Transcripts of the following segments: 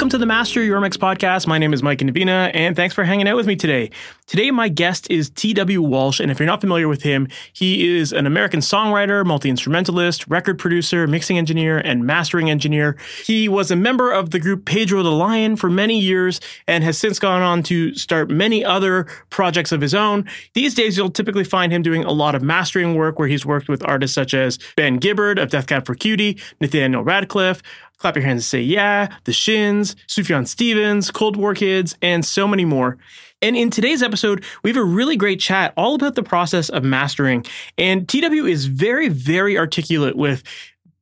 Welcome to the Master Your Mix podcast. My name is Mike Indovina, and thanks for hanging out with me today. Today, my guest is T.W. Walsh, and if you're not familiar with him, he is an American songwriter, multi instrumentalist, record producer, mixing engineer, and mastering engineer. He was a member of the group Pedro the Lion for many years and has since gone on to start many other projects of his own. These days, you'll typically find him doing a lot of mastering work where he's worked with artists such as Ben Gibbard of Death Cab for Cutie, Nathaniel Rateliff, Clap Your Hands and Say Yeah, The Shins, Sufjan Stevens, Cold War Kids, and so many more. And in today's episode, we have a really great chat all about the process of mastering. And TW is very, very articulate with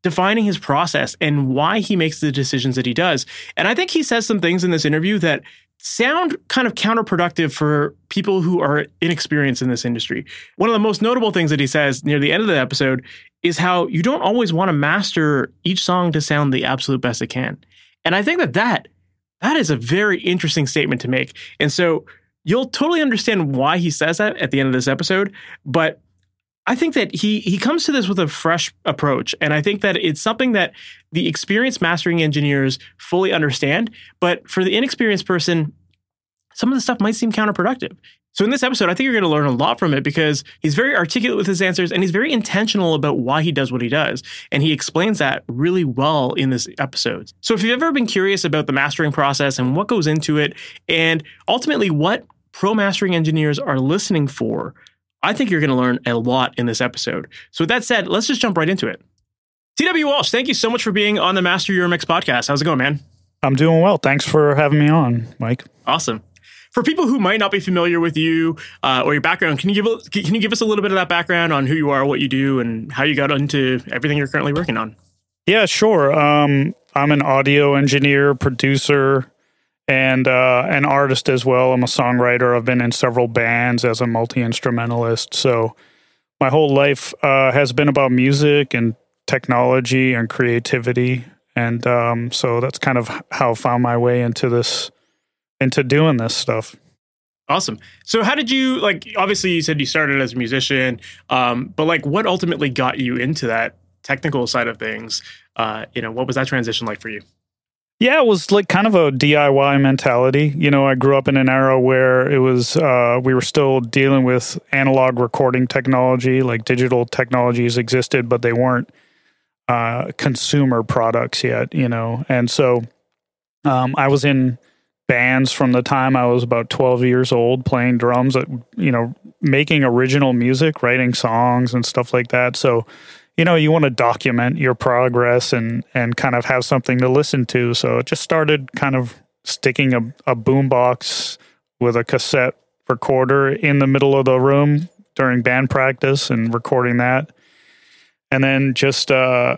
defining his process and why he makes the decisions that he does. And I think he says some things in this interview that sound kind of counterproductive for people who are inexperienced in this industry. One of the most notable things that he says near the end of the episode is how you don't always want to master each song to sound the absolute best it can. And I think that that that is a very interesting statement to make. And so you'll totally understand why he says that at the end of this episode, but I think that he he comes to this with a fresh approach, and I think that it's something that the experienced mastering engineers fully understand. But for the inexperienced person, some of the stuff might seem counterproductive. So in this episode, I think you're going to learn a lot from it because he's very articulate with his answers and he's very intentional about why he does what he does. And he explains that really well in this episode. So if you've ever been curious about the mastering process and what goes into it, and ultimately what pro mastering engineers are listening for, I think you're going to learn a lot in this episode. So with that said, let's just jump right into it. TW Walsh, thank you so much for being on the Master Your Mix podcast. How's it going, man? I'm doing well. Thanks for having me on, Mike. Awesome for people who might not be familiar with you uh, or your background, can you give can you give us a little bit of that background on who you are, what you do, and how you got into everything you're currently working on? Yeah, sure. Um, I'm an audio engineer, producer, and uh, an artist as well. I'm a songwriter. I've been in several bands as a multi instrumentalist. So my whole life uh, has been about music and technology and creativity. And um, so that's kind of how I found my way into this into doing this stuff. Awesome. So, how did you like? Obviously, you said you started as a musician, um, but like, what ultimately got you into that technical side of things? Uh, you know, what was that transition like for you? Yeah, it was like kind of a DIY mentality. You know, I grew up in an era where it was uh, we were still dealing with analog recording technology, like digital technologies existed, but they weren't uh, consumer products yet. You know, and so um, I was in bands from the time I was about 12 years old, playing drums, at, you know, making original music, writing songs and stuff like that. So, you know, you want to document your progress and and kind of have something to listen to. So it just started kind of sticking a, a boombox with a cassette recorder in the middle of the room during band practice and recording that. And then just uh,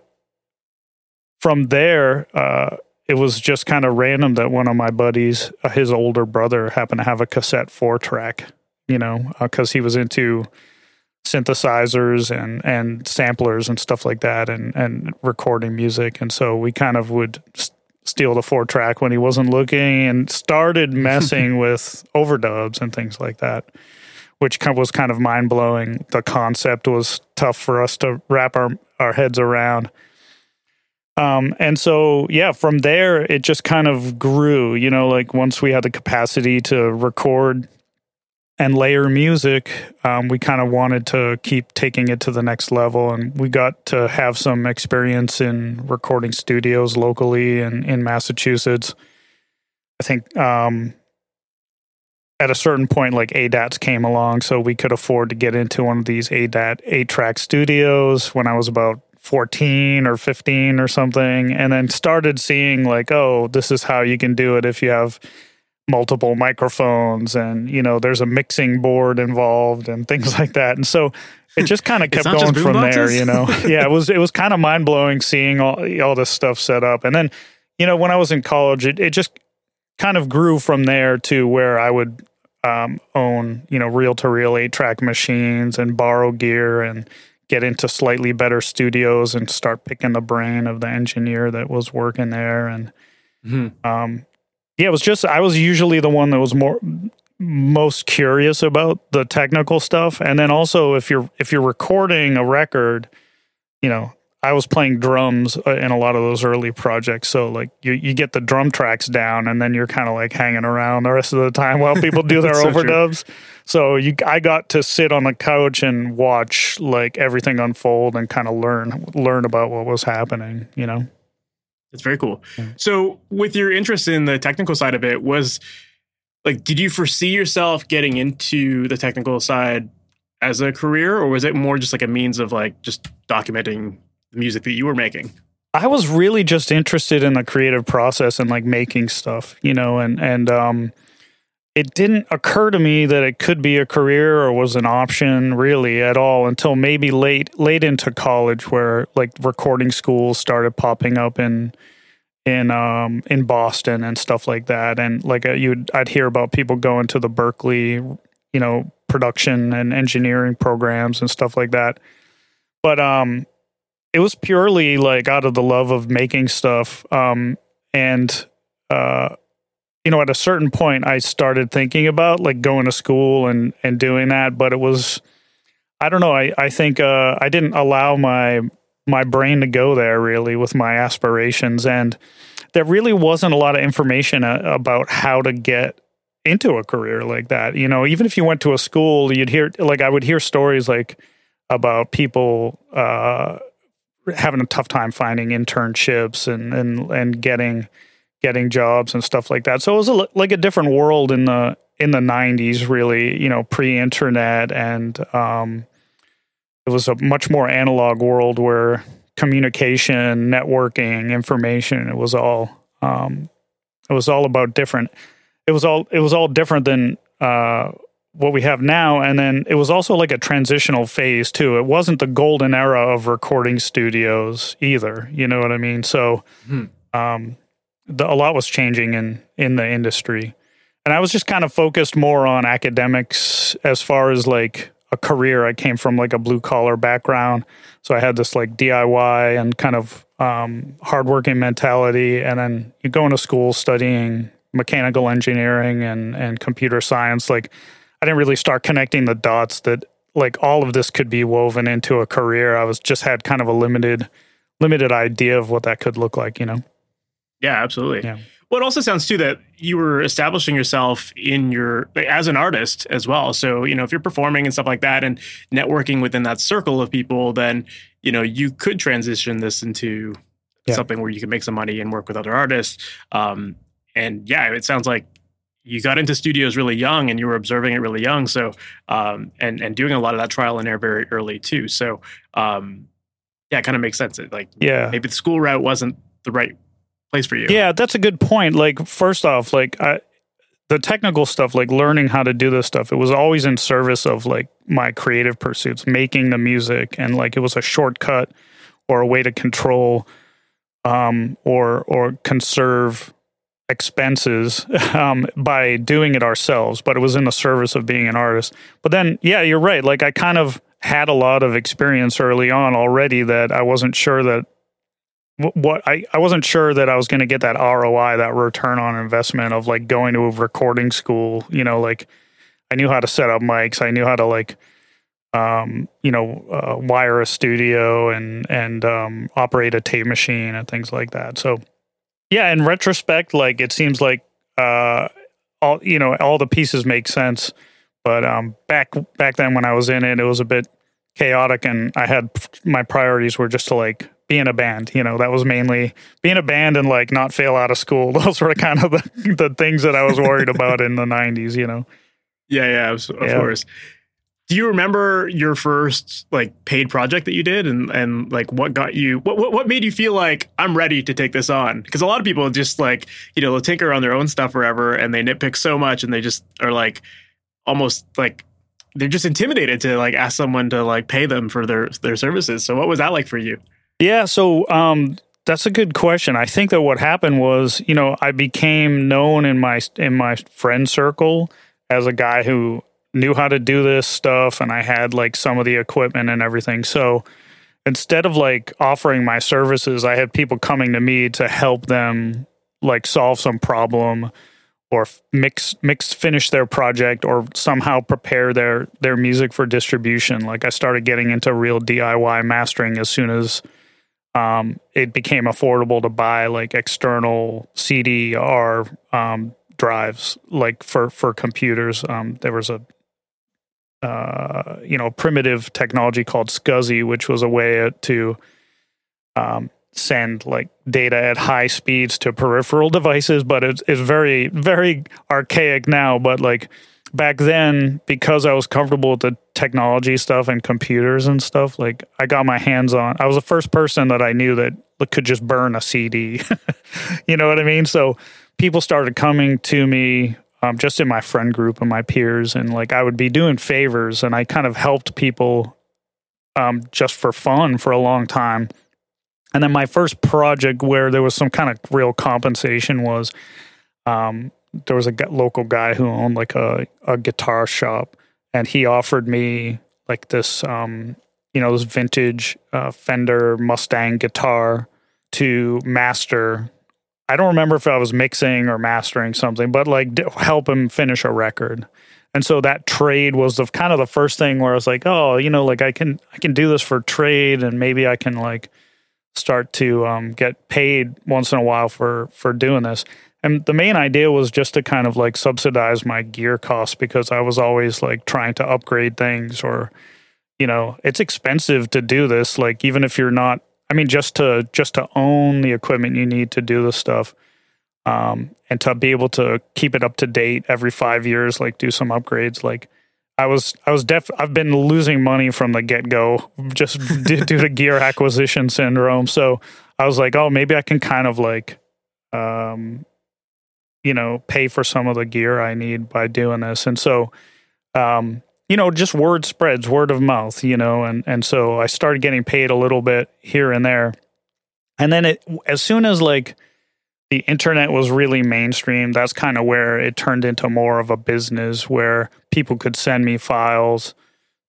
from there, uh, it was just kind of random that one of my buddies, uh, his older brother, happened to have a cassette four track, you know, because uh, he was into synthesizers and and samplers and stuff like that and and recording music. And so we kind of would st- steal the four track when he wasn't looking and started messing with overdubs and things like that which was kind of mind blowing the concept was tough for us to wrap our our heads around. Um, and so, yeah, from there, it just kind of grew, you know, like once we had the capacity to record and layer music, um, we kind of wanted to keep taking it to the next level. And we got to have some experience in recording studios locally and in Massachusetts. I think um, at a certain point, like ADATs came along, so we could afford to get into one of these ADAT eight track studios when I was about 14 or 15 or something and then started seeing like oh this is how you can do it if you have multiple microphones and you know there's a mixing board involved and things like that and so it just kind of kept going from boxes? there you know yeah it was it was kind of mind-blowing seeing all all this stuff set up and then you know when i was in college it, it just kind of grew from there to where i would um, own you know reel to reel eight track machines and borrow gear and get into slightly better studios and start picking the brain of the engineer that was working there. And mm-hmm. um, yeah, it was just I was usually the one that was more most curious about the technical stuff, and then also if you're if you're recording a record, you know, I was playing drums uh, in a lot of those early projects. So like you, you get the drum tracks down and then you're kind of like hanging around the rest of the time while people do their so overdubs. True. So you, I got to sit on the couch and watch like everything unfold and kind of learn, learn about what was happening, you know? It's very cool. So with your interest in the technical side of it was like, did you foresee yourself getting into the technical side as a career or was it more just like a means of like just documenting the music that you were making? I was really just interested in the creative process and like making stuff, you know, and and um it didn't occur to me that it could be a career or was an option really at all until maybe late late into college where like recording schools started popping up in in um in Boston and stuff like that and like uh, you'd I'd hear about people going to the Berklee you know, production and engineering programs and stuff like that. But um it was purely like out of the love of making stuff. Um, and, uh, you know, at a certain point, I started thinking about like going to school and, and doing that, but it was, I don't know. I, I think, uh, I didn't allow my, my brain to go there really with my aspirations. And there really wasn't a lot of information uh, about how to get into a career like that. You know, even if you went to a school, you'd hear, like, I would hear stories like about people, uh, having a tough time finding internships and and and getting getting jobs and stuff like that. So it was a, like a different world in the in the 90s really, you know, pre-internet and um it was a much more analog world where communication, networking, information, it was all um it was all about different it was all it was all different than uh what we have now and then it was also like a transitional phase too it wasn't the golden era of recording studios either you know what i mean so hmm. um, the, a lot was changing in in the industry and i was just kind of focused more on academics as far as like a career i came from like a blue collar background so i had this like diy and kind of um, hardworking mentality and then you go into school studying mechanical engineering and and computer science like I didn't really start connecting the dots that like all of this could be woven into a career. I was just had kind of a limited limited idea of what that could look like, you know. Yeah, absolutely. Yeah. Well, it also sounds too that you were establishing yourself in your as an artist as well. So, you know, if you're performing and stuff like that and networking within that circle of people, then, you know, you could transition this into yeah. something where you can make some money and work with other artists. Um, and yeah, it sounds like you got into studios really young and you were observing it really young. So, um, and, and doing a lot of that trial and error very early too. So, um, yeah, it kind of makes sense. It, like, yeah, maybe the school route wasn't the right place for you. Yeah, that's a good point. Like, first off, like, I, the technical stuff, like learning how to do this stuff, it was always in service of like my creative pursuits, making the music, and like it was a shortcut or a way to control um, or or conserve expenses um, by doing it ourselves, but it was in the service of being an artist. But then, yeah, you're right. Like I kind of had a lot of experience early on already that I wasn't sure that what I, I wasn't sure that I was going to get that ROI, that return on investment of like going to a recording school. You know, like I knew how to set up mics. I knew how to like, um, you know, uh, wire a studio and and um, operate a tape machine and things like that. So yeah, in retrospect, like it seems like uh, all you know, all the pieces make sense. But um, back back then when I was in it, it was a bit chaotic, and I had my priorities were just to like be in a band. You know, that was mainly being a band and like not fail out of school. Those were kind of the the things that I was worried about in the '90s. You know. Yeah, yeah, of, of yeah. course do you remember your first like paid project that you did and and like what got you what what, what made you feel like I'm ready to take this on? Because a lot of people just like, you know, they'll tinker on their own stuff forever and they nitpick so much and they just are like almost like they're just intimidated to like ask someone to like pay them for their their services. So what was that like for you? Yeah, so um that's a good question. I think that what happened was, you know, I became known in my in my friend circle as a guy who knew how to do this stuff and I had like some of the equipment and everything. So instead of like offering my services, I had people coming to me to help them like solve some problem or mix mix finish their project or somehow prepare their their music for distribution. Like I started getting into real DIY mastering as soon as um, it became affordable to buy like external CD or um, drives, like for for computers. Um, there was a uh, you know primitive technology called SCSI, which was a way to um, send like data at high speeds to peripheral devices, but it's, it's very very archaic now. But like back then, because I was comfortable with the technology stuff and computers and stuff, like I got my hands on. I was the first person that I knew that could just burn a CD. you know what I mean? So people started coming to me um, just in my friend group and my peers, and like I would be doing favors, and I kind of helped people um, just for fun for a long time. And then my first project where there was some kind of real compensation was um, there was a local guy who owned like a, a guitar shop, and he offered me like this, um, you know, this vintage uh, Fender Mustang guitar to master I don't remember if I was mixing or mastering something, but like help him finish a record. And so that trade was the kind of the first thing where I was like, oh, you know, like I can I can do this for trade, and maybe I can like start to um, get paid once in a while for for doing this. And the main idea was just to kind of like subsidize my gear costs because I was always like trying to upgrade things or you know, it's expensive to do this like even if you're not I mean, just to just to own the equipment you need to do the stuff, um, and to be able to keep it up to date every five years, like do some upgrades. Like I was, I was def. I've been losing money from the get go, just due to gear acquisition syndrome. So I was like, oh, maybe I can kind of like, um, you know, pay for some of the gear I need by doing this. And so, um, you know, just word spreads, word of mouth, you know, and and so I started getting paid a little bit here and there. And then it as soon as like the internet was really mainstream, that's kind of where it turned into more of a business where people could send me files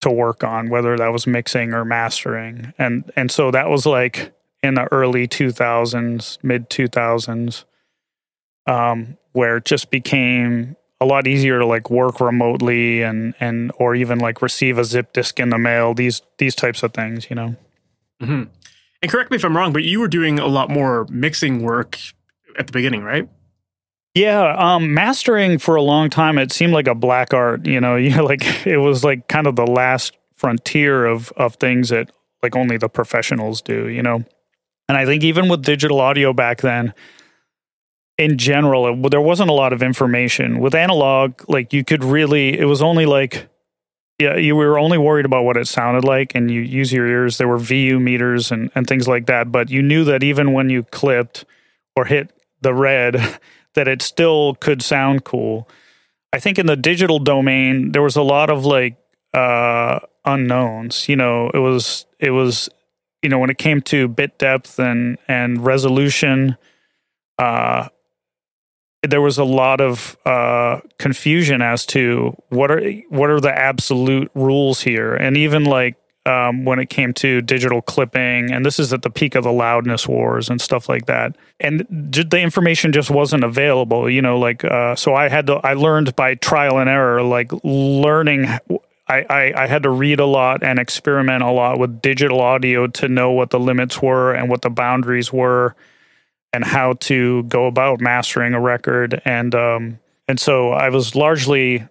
to work on, whether that was mixing or mastering. And and so that was like in the early 2000s, mid 2000s, um, where it just became a lot easier to like work remotely and and or even like receive a zip disk in the mail these these types of things you know? Mm-hmm. and correct me if i'm wrong but you were doing a lot more mixing work at the beginning right? Yeah um mastering for a long time it seemed like a black art you know? You like it was like kind of the last frontier of of things that like only the professionals do you know? And i think even with digital audio back then in general, it, there wasn't a lot of information. With analog, like you could really, it was only like, yeah, you were only worried about what it sounded like and you use your ears. There were VU meters and, and things like that. But you knew that even when you clipped or hit the red, that it still could sound cool. I think in the digital domain, there was a lot of like uh, unknowns. You know, it was, it was, you know, when it came to bit depth and, and resolution, uh, there was a lot of uh, confusion as to what are what are the absolute rules here, and even like um, when it came to digital clipping, and this is at the peak of the loudness wars and stuff like that. And the information just wasn't available, you know. Like, uh, so I had to, I learned by trial and error, like learning. I, I, I had to read a lot and experiment a lot with digital audio to know what the limits were and what the boundaries were and how to go about mastering a record. And um, and so I was largely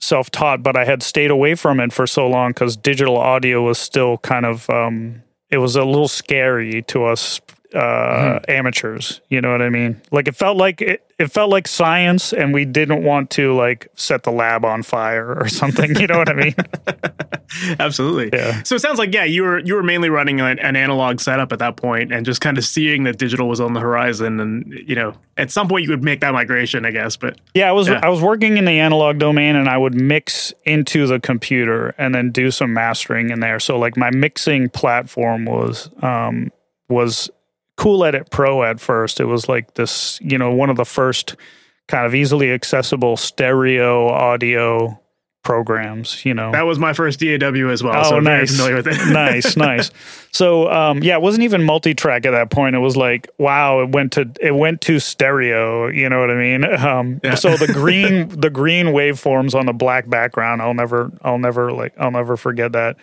self-taught but I had stayed away from it for so long cuz digital audio was still kind of um, it was a little scary to us uh, mm-hmm. amateurs. You know what I mean? Like it felt like it, it felt like science, and we didn't want to like set the lab on fire or something. You know what I mean? Absolutely. Yeah. So it sounds like yeah, you were you were mainly running an, an analog setup at that point, and just kind of seeing that digital was on the horizon, and you know, at some point you would make that migration, I guess. But yeah, I was yeah. I was working in the analog domain, and I would mix into the computer and then do some mastering in there. So like my mixing platform was um was Cool Edit Pro at first. It was like this, you know, one of the first kind of easily accessible stereo audio programs, you know. That was my first DAW as well. Oh, so I'm nice. familiar with it. nice, nice. So, um, yeah, it wasn't even multi-track at that point. It was like, wow, it went to it went to stereo. You know what I mean? Um, Yeah. So the green the green waveforms on the black background, I'll never I'll never like I'll never forget that.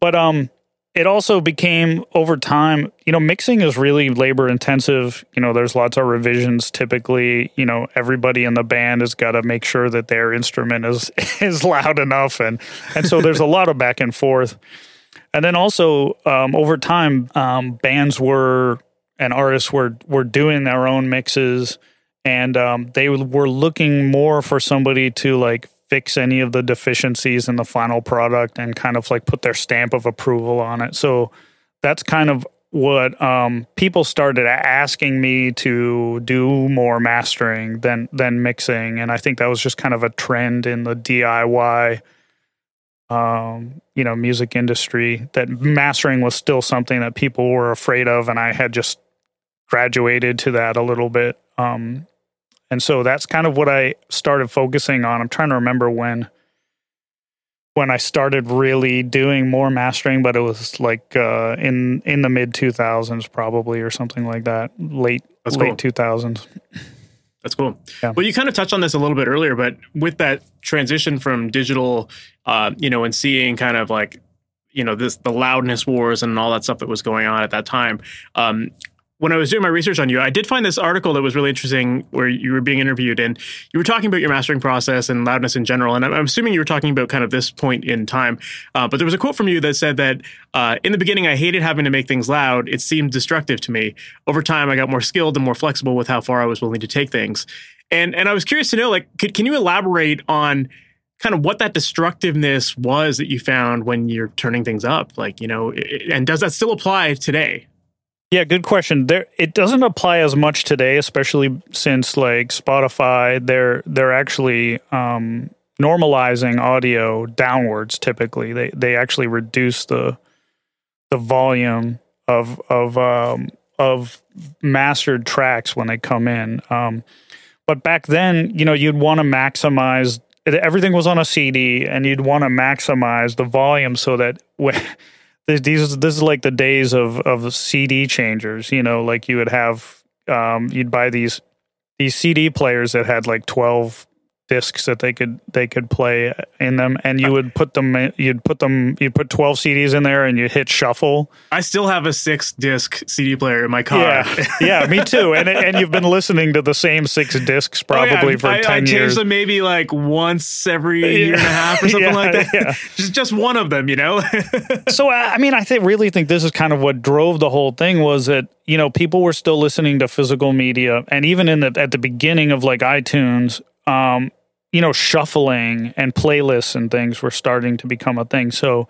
but um, it also became over time. You know, mixing is really labor intensive. You know, there's lots of revisions. Typically, you know, everybody in the band has got to make sure that their instrument is is loud enough, and and so there's a lot of back and forth. And then also um, over time, um, bands were and artists were were doing their own mixes, and um, they were looking more for somebody to like fix any of the deficiencies in the final product and kind of like put their stamp of approval on it. So that's kind of what um, people started asking me to do more mastering than than mixing, and I think that was just kind of a trend in the DIY um, you know, music industry that mastering was still something that people were afraid of, and I had just graduated to that a little bit. Um, and so that's kind of what I started focusing on. I'm trying to remember when when I started really doing more mastering, but it was like uh, in in the mid 2000s probably or something like that, late That's late cool. 2000s. That's cool. Yeah. Well, you kind of touched on this a little bit earlier, but with that transition from digital, uh, you know, and seeing kind of like, you know, this the loudness wars and all that stuff that was going on at that time. Um, when I was doing my research on you, I did find this article that was really interesting where you were being interviewed and you were talking about your mastering process and loudness in general. And I'm, I'm assuming you were talking about kind of this point in time. Uh, but there was a quote from you that said that uh, in the beginning, I hated having to make things loud. It seemed destructive to me. Over time, I got more skilled and more flexible with how far I was willing to take things. And and I was curious to know, like, could, can you elaborate on kind of what that destructiveness was that you found when you're turning things up? Like, you know, i- and does that still apply today? Yeah, good question. There, it doesn't apply as much today, especially since like Spotify, they're they're actually um, normalizing audio downwards. Typically, they they actually reduce the the volume of of um, of mastered tracks when they come in. Um, but back then, you know, you'd want to maximize. Everything was on a CD, and you'd want to maximize the volume so that when these this is like the days of of CD changers. You know, like you would have um, you'd buy these these CD players that had like twelve discs that they could they could play in them, and you would put them you'd put them you'd put twelve CDs in there, and you hit shuffle. I still have a six disc CD player in my car. Yeah, yeah, me too. And and you've been listening to the same six discs Oh, yeah, probably for I, ten I change years. them maybe like once every year and a half or something like that. just just one of them, you know. so I I mean, I think really think this is kind of what drove the whole thing was that you know people were still listening to physical media, and even in the at the beginning of like iTunes, um, you know, shuffling and playlists and things were starting to become a thing. So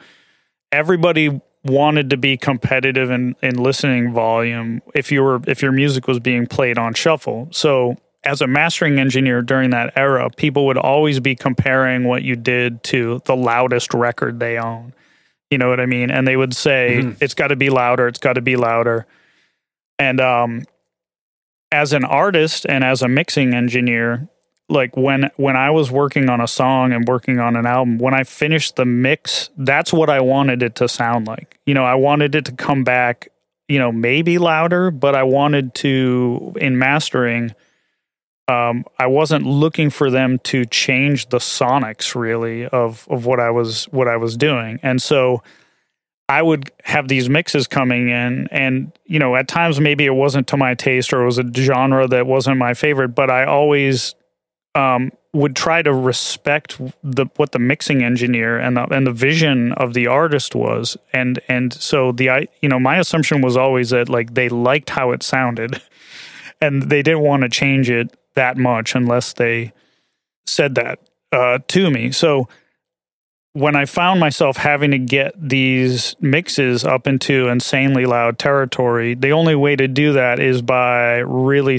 everybody wanted to be competitive in in listening volume if you were if your music was being played on shuffle. So as a mastering engineer during that era, people would always be comparing what you did to the loudest record they own. You know what I mean? And they would say Mhm. it's got to be louder, it's got to be louder. And um as an artist and as a mixing engineer, like when when I was working on a song and working on an album, when I finished the mix, that's what I wanted it to sound like. You know, I wanted it to come back, you know, maybe louder, but I wanted to in mastering um, I wasn't looking for them to change the sonics really of of what I was what I was doing, and so I would have these mixes coming in, and you know, at times maybe it wasn't to my taste or it was a genre that wasn't my favorite, but I always um, would try to respect the what the mixing engineer and the and the vision of the artist was, and and so the I you know my assumption was always that like they liked how it sounded, and they didn't want to change it that much unless they said that uh, to me. So when I found myself having to get these mixes up into insanely loud territory, the only way to do that is by really,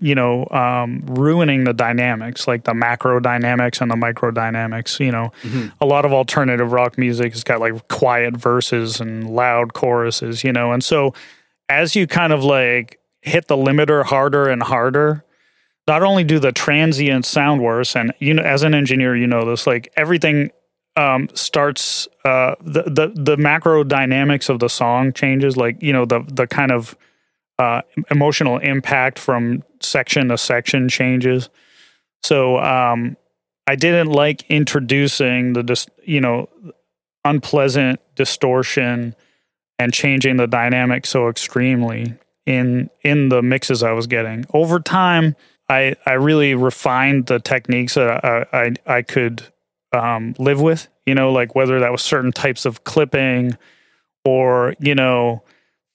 you know, um, ruining the dynamics, like the macro dynamics and the micro dynamics. You know, a lot of alternative rock music has got like quiet verses and loud choruses, you know, and so as you kind of like hit the limiter harder and harder, not only do the transient sound worse, and you know, as an engineer, you know this, like everything um, starts uh, the, the the macro dynamics of the song changes, like you know the the kind of uh, emotional impact from section to section changes. So um, I didn't like introducing the dis- you know unpleasant distortion and changing the dynamic so extremely in in the mixes I was getting. Over time, I I really refined the techniques that I I, I could um, live with. You know, like whether that was certain types of clipping or you know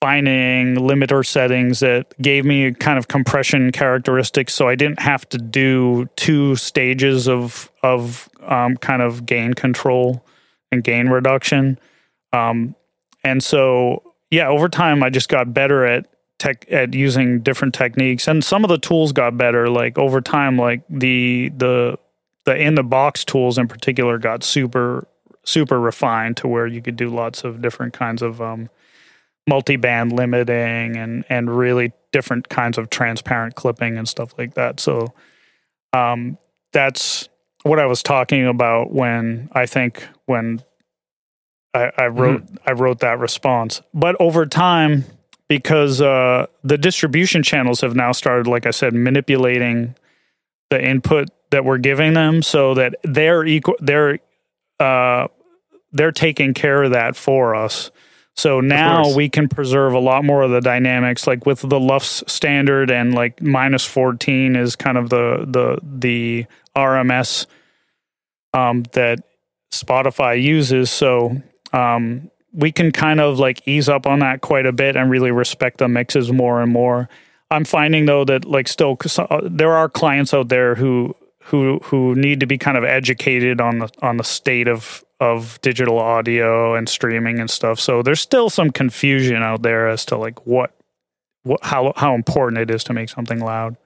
finding limiter settings that gave me kind of compression characteristics so I didn't have to do two stages of of um, kind of gain control and gain reduction. Um, and so yeah, over time I just got better at tech at using different techniques and some of the tools got better like over time like the the the in the box tools in particular got super super refined to where you could do lots of different kinds of um, multi-band limiting and and really different kinds of transparent clipping and stuff like that so um, that's what I was talking about when I think when I, I wrote mm. I wrote that response but over time because uh, the distribution channels have now started, like I said, manipulating the input that we're giving them, so that they're equal. They're uh, they're taking care of that for us. So now we can preserve a lot more of the dynamics, like with the LUFS standard and like minus fourteen is kind of the the the RMS um, that Spotify uses. So um, we can kind of like ease up on that quite a bit and really respect the mixes more and more. I'm finding though that like still uh, there are clients out there who who who need to be kind of educated on the on the state of of digital audio and streaming and stuff. So there's still some confusion out there as to like what what how how important it is to make something loud.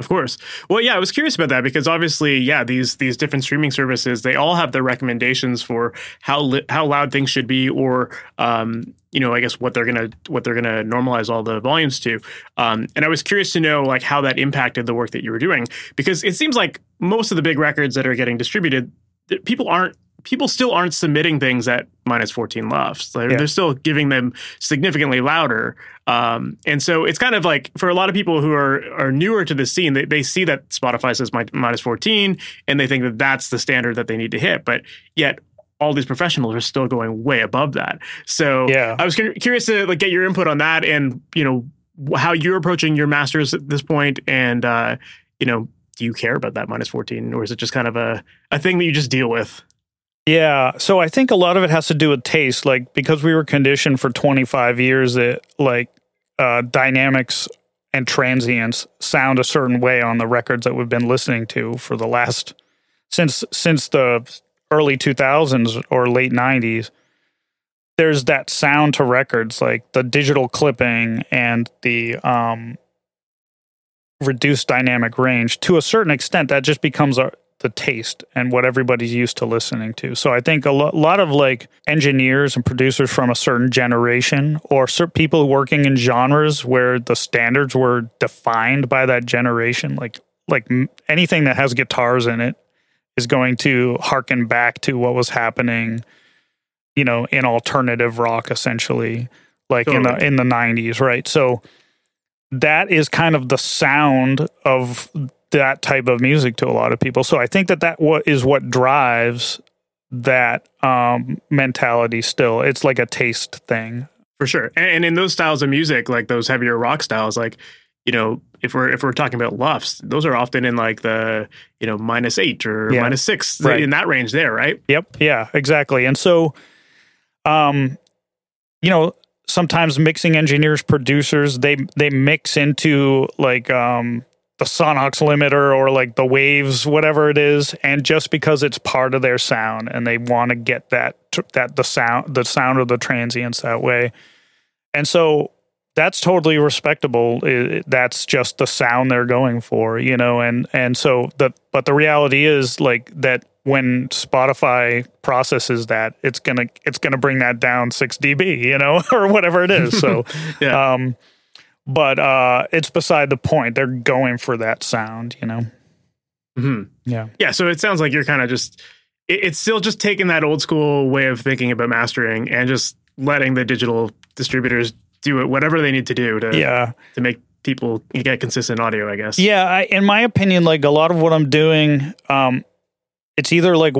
Of course. Well, yeah, I was curious about that because obviously, yeah, these these different streaming services they all have their recommendations for how li- how loud things should be, or um, you know, I guess what they're gonna what they're gonna normalize all the volumes to. Um, and I was curious to know like how that impacted the work that you were doing because it seems like most of the big records that are getting distributed, people aren't people still aren't submitting things at minus 14 LUFS. They're, yeah. they're still giving them significantly louder. Um, and so it's kind of like for a lot of people who are are newer to the scene, they, they see that Spotify says minus 14 and they think that that's the standard that they need to hit. But yet all these professionals are still going way above that. So yeah. I was curious to like get your input on that and, you know, how you're approaching your masters at this point and, uh, you know, do you care about that minus 14 or is it just kind of a, a thing that you just deal with? Yeah. So I think a lot of it has to do with taste. Like, because we were conditioned for 25 years that, like, uh, dynamics and transients sound a certain way on the records that we've been listening to for the last since since the early 2000s or late 90s there's that sound to records like the digital clipping and the um reduced dynamic range to a certain extent that just becomes a the taste and what everybody's used to listening to. So I think a lo- lot of like engineers and producers from a certain generation or certain people working in genres where the standards were defined by that generation, like like anything that has guitars in it is going to harken back to what was happening, you know, in alternative rock essentially, like totally. in the in the 90s, right? So that is kind of the sound of that type of music to a lot of people. So I think that that what is what drives that um, mentality. Still, it's like a taste thing for sure. And, in those styles of music, like those heavier rock styles, like you know, if we're if we're talking about LUFS, those are often in like the you know minus eight or yeah. minus six right. in that range there, right? Yep. Yeah. Exactly. And so, um, you know, sometimes mixing engineers, producers, they they mix into like um the Sonnox limiter or like the waves, whatever it is, and just because it's part of their sound and they want to get that that the sound the sound of the transients that way, and so that's totally respectable. It, that's just the sound they're going for, you know, and and so the but the reality is like that when Spotify processes that, it's gonna it's gonna bring that down six dB, you know, or whatever it is. So, yeah. um, but uh, it's beside the point. They're going for that sound, you know. hmm Yeah. Yeah. So it sounds like you're kind of just, it, it's still just taking that old school way of thinking about mastering and just letting the digital distributors do it, whatever they need to do to, Yeah. to make people get consistent audio, I guess. Yeah, I, in my opinion, like a lot of what I'm doing, um, it's either like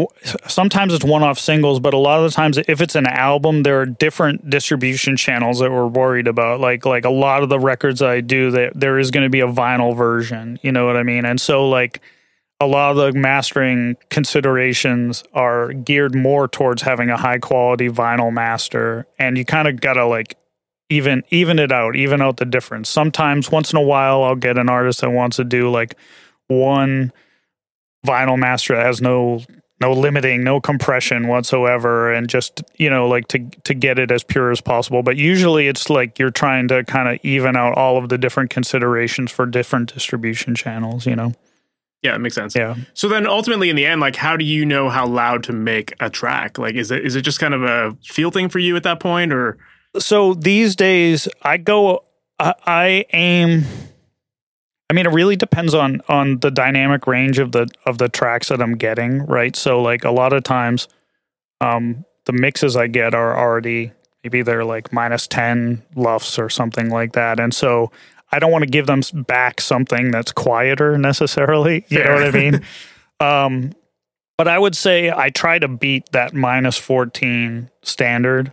sometimes it's one-off singles, but a lot of the times, if it's an album, there are different distribution channels that we're worried about. Like like a lot of the records I do, that there is going to be a vinyl version. You know what I mean? And so like a lot of the mastering considerations are geared more towards having a high quality vinyl master, and you kind of gotta like even even it out, even out the difference. Sometimes once in a while I'll get an artist that wants to do like one vinyl master that has no no limiting, no compression whatsoever and just, you know, like to to get it as pure as possible. But usually it's like you're trying to kind of even out all of the different considerations for different distribution channels, you know. Yeah, it makes sense. Yeah. So then ultimately in the end, like how do you know how loud to make a track? Like is it is it just kind of a feel thing for you at that point or so these days I go I, I aim I mean it really depends on on the dynamic range of the of the tracks that I'm getting, right? So like a lot of times um the mixes I get are already maybe they're like minus 10 lufs or something like that. And so I don't want to give them back something that's quieter necessarily. You know what I mean? um but I would say I try to beat that minus 14 standard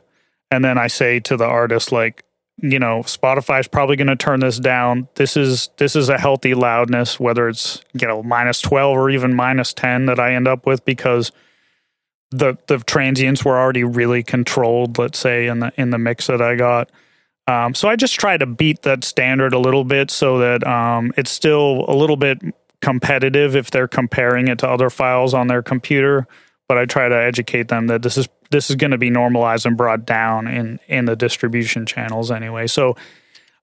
and then I say to the artist like you know Spotify's probably going to turn this down. This is this is a healthy loudness whether it's you know minus 12 or even minus 10 that I end up with because the the transients were already really controlled let's say in the in the mix that I got. Um, so I just try to beat that standard a little bit so that um, it's still a little bit competitive if they're comparing it to other files on their computer but I try to educate them that this is this is going to be normalized and brought down in in the distribution channels anyway. So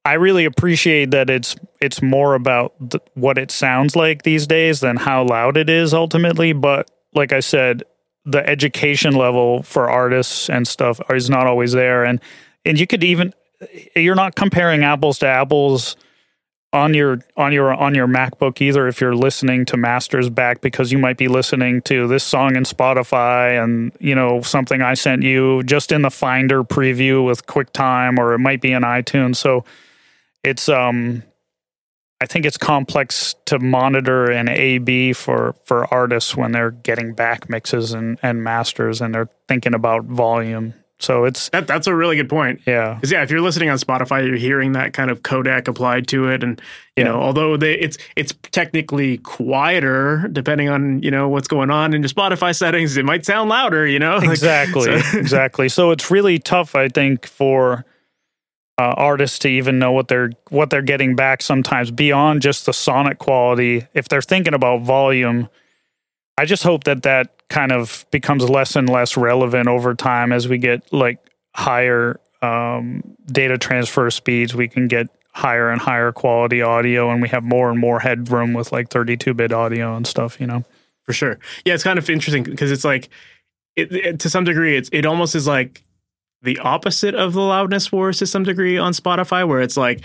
I really appreciate that it's it's more about th- what it sounds like these days than how loud it is ultimately. But like I said, the education level for artists and stuff is not always there, and and you could even you're not comparing apples to apples on your on your on your MacBook either if you're listening to masters back because you might be listening to this song in Spotify and you know something I sent you just in the Finder preview with QuickTime or it might be in iTunes. So it's um I think it's complex to monitor an A B for for artists when they're getting back mixes and and masters and they're thinking about volume so it's that that's a really good point. yeah Because yeah, if you're listening on Spotify, you're hearing that kind of codec applied to it, and you Yeah. know, although they, it's it's technically quieter depending on you know what's going on in your Spotify settings, it might sound louder. You know, Like, exactly so- exactly so it's really tough i think for uh, artists to even know what they're what they're getting back sometimes beyond just the sonic quality if they're thinking about volume i just hope that that kind of becomes less and less relevant over time as we get like higher um, data transfer speeds we can get higher and higher quality audio and we have more and more headroom with like 32 bit audio and stuff you know for sure. Yeah, it's kind of interesting because it's like, it, it- to some degree, it's it almost is like the opposite of the loudness wars to some degree on Spotify, where it's like,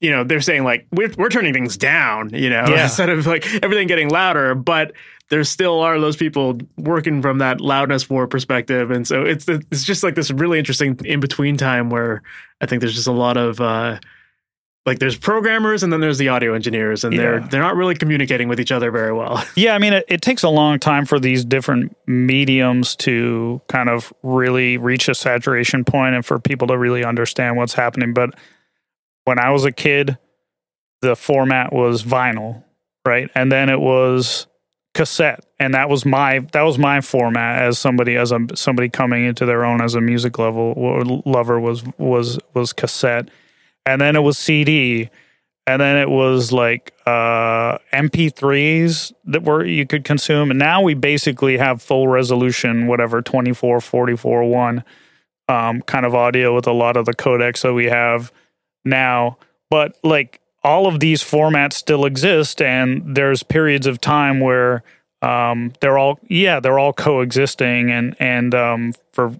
you know, they're saying like we're we're turning things down, you know, Yeah. instead of like everything getting louder, but there still are those people working from that loudness war perspective, and so it's it's just like this really interesting in between time where I think there's just a lot of. uh like there's programmers and then there's the audio engineers and they're they're not really communicating with each other very well. Yeah, I mean, it, it takes a long time for these different mediums to kind of really reach a saturation point and for people to really understand what's happening. But when I was a kid, the format was vinyl, right? And then it was cassette, and that was my that was my format as somebody as a somebody coming into their own as a music level lover was was was cassette, and then it was CD, and then it was like uh, MP3s that were you could consume. And now we basically have full resolution, whatever 24, 44, 1 um, kind of audio with a lot of the codecs that we have now. But like all of these formats still exist, and there's periods of time where um, they're all yeah they're all coexisting, and and um, for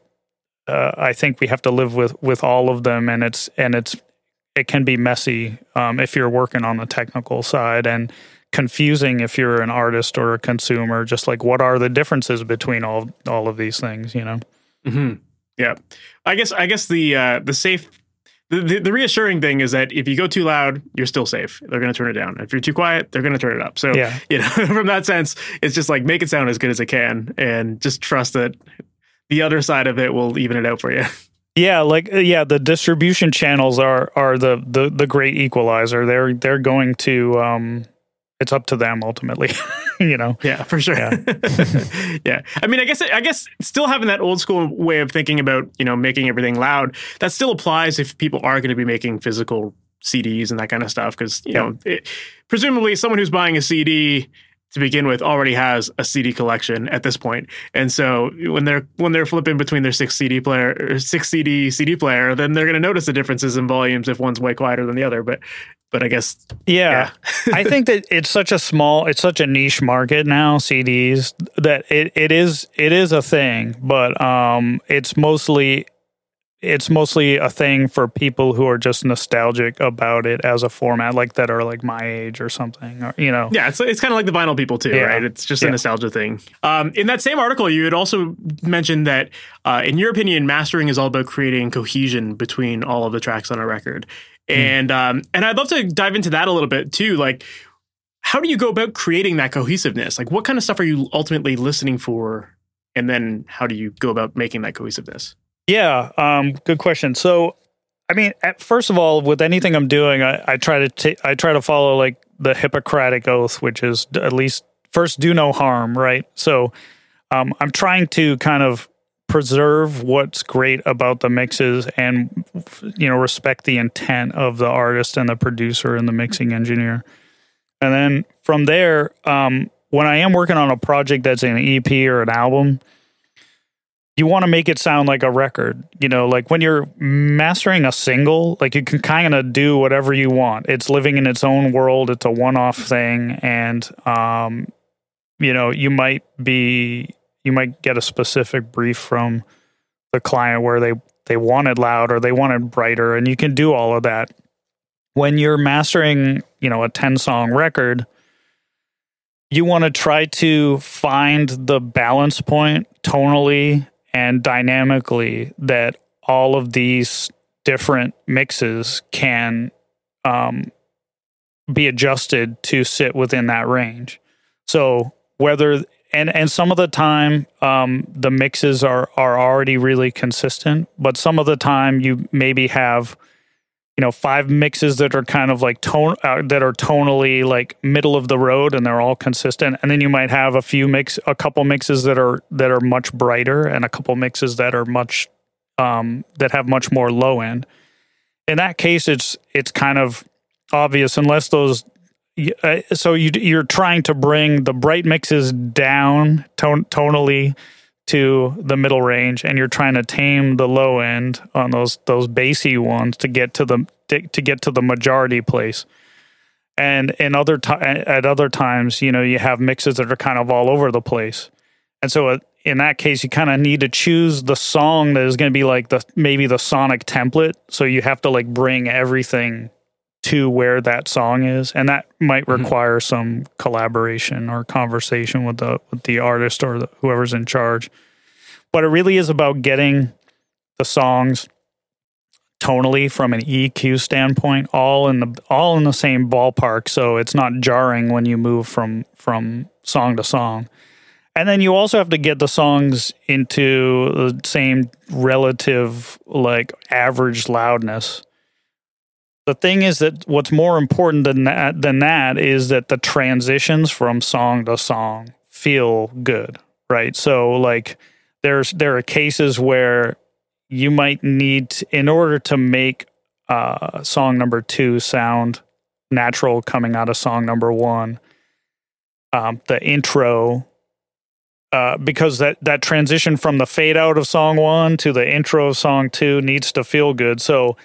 uh, I think we have to live with with all of them, and it's and it's it can be messy um, if you're working on the technical side and confusing if you're an artist or a consumer. Just like what are the differences between all all of these things? You know. Mm-hmm. Yeah, I guess I guess the uh, the safe the, the, the, reassuring thing is that if you go too loud, you're still safe. They're going to turn it down. If you're too quiet, they're going to turn it up. So, yeah. you know, from that sense, it's just like make it sound as good as it can and just trust that the other side of it will even it out for you. Yeah, like uh, yeah, the distribution channels are are the the the great equalizer. They're they're going to um it's up to them ultimately, you know. Yeah, for sure. Yeah. yeah. I mean, I guess I guess still having that old school way of thinking about, you know, making everything loud, that still applies if people are going to be making physical CDs and that kind of stuff because, you yeah. know, it, presumably someone who's buying a CD to begin with already has a CD collection at this point. And so when they're when they're flipping between their six CD player or six CD CD player, then they're going to notice the differences in volumes if one's way quieter than the other. But but I guess yeah, yeah. I think that it's such a small, it's such a niche market now. CDs that it, it is it is a thing, but um, it's mostly it's mostly a thing for people who are just nostalgic about it as a format, like that are like my age or something, or you know. Yeah, it's it's kind of like the vinyl people too, yeah. right? It's just yeah. a nostalgia thing. Um, in that same article, you had also mentioned that, uh, in your opinion, mastering is all about creating cohesion between all of the tracks on a record. And um, and I'd love to dive into that a little bit too, like. How do you go about creating that cohesiveness? Like, what kind of stuff are you ultimately listening for? And then, how do you go about making that cohesiveness? Yeah, um, good question. So, I mean, at, first of all, with anything I'm doing, I, I try to t- I try to follow like the Hippocratic oath, which is at least first do no harm, right? So, um, I'm trying to kind of preserve what's great about the mixes and you know respect the intent of the artist and the producer and the mixing engineer and then from there um, when i am working on a project that's an ep or an album you want to make it sound like a record. You know, like when you're mastering a single, like you can kind of do whatever you want. It's living in its own world. It's a one-off thing, and um, you know, you might be you might get a specific brief from the client where they they wanted loud or they wanted brighter, and you can do all of that. When you're mastering, you know, a ten song record. You want to try to find the balance point tonally and dynamically that all of these different mixes can um, be adjusted to sit within that range. So whether and and some of the time um, the mixes are are already really consistent, but some of the time you maybe have you know five mixes that are kind of like tone uh, that are tonally like middle of the road and they're all consistent. And then you might have a few mix a couple mixes that are that are much brighter and a couple mixes that are much um, that have much more low end. In that case it's it's kind of obvious unless those uh, so you you're trying to bring the bright mixes down ton- tonally to the middle range and you're trying to tame the low end on those those bassy ones to get to the to get to the majority place. And in other t- at other times you know you have mixes that are kind of all over the place. And so uh, in that case you kind of need to choose the song that is going to be like the maybe the sonic template. So you have to like bring everything to where that song is and that might mm-hmm. require mm-hmm. some collaboration or conversation with the with the artist or the, whoever's in charge but it really is about getting the songs tonally from an EQ standpoint all in the all in the same ballpark so it's not jarring when you move from from song to song and then you also have to get the songs into the same relative like average loudness the thing is that what's more important than that than that is that the transitions from song to song feel good, right? So like there's there are cases where you might need to, in order to make uh, song number two sound natural coming out of song number one. Um, the intro uh, because that that transition from the fade out of song one to the intro of song two needs to feel good. So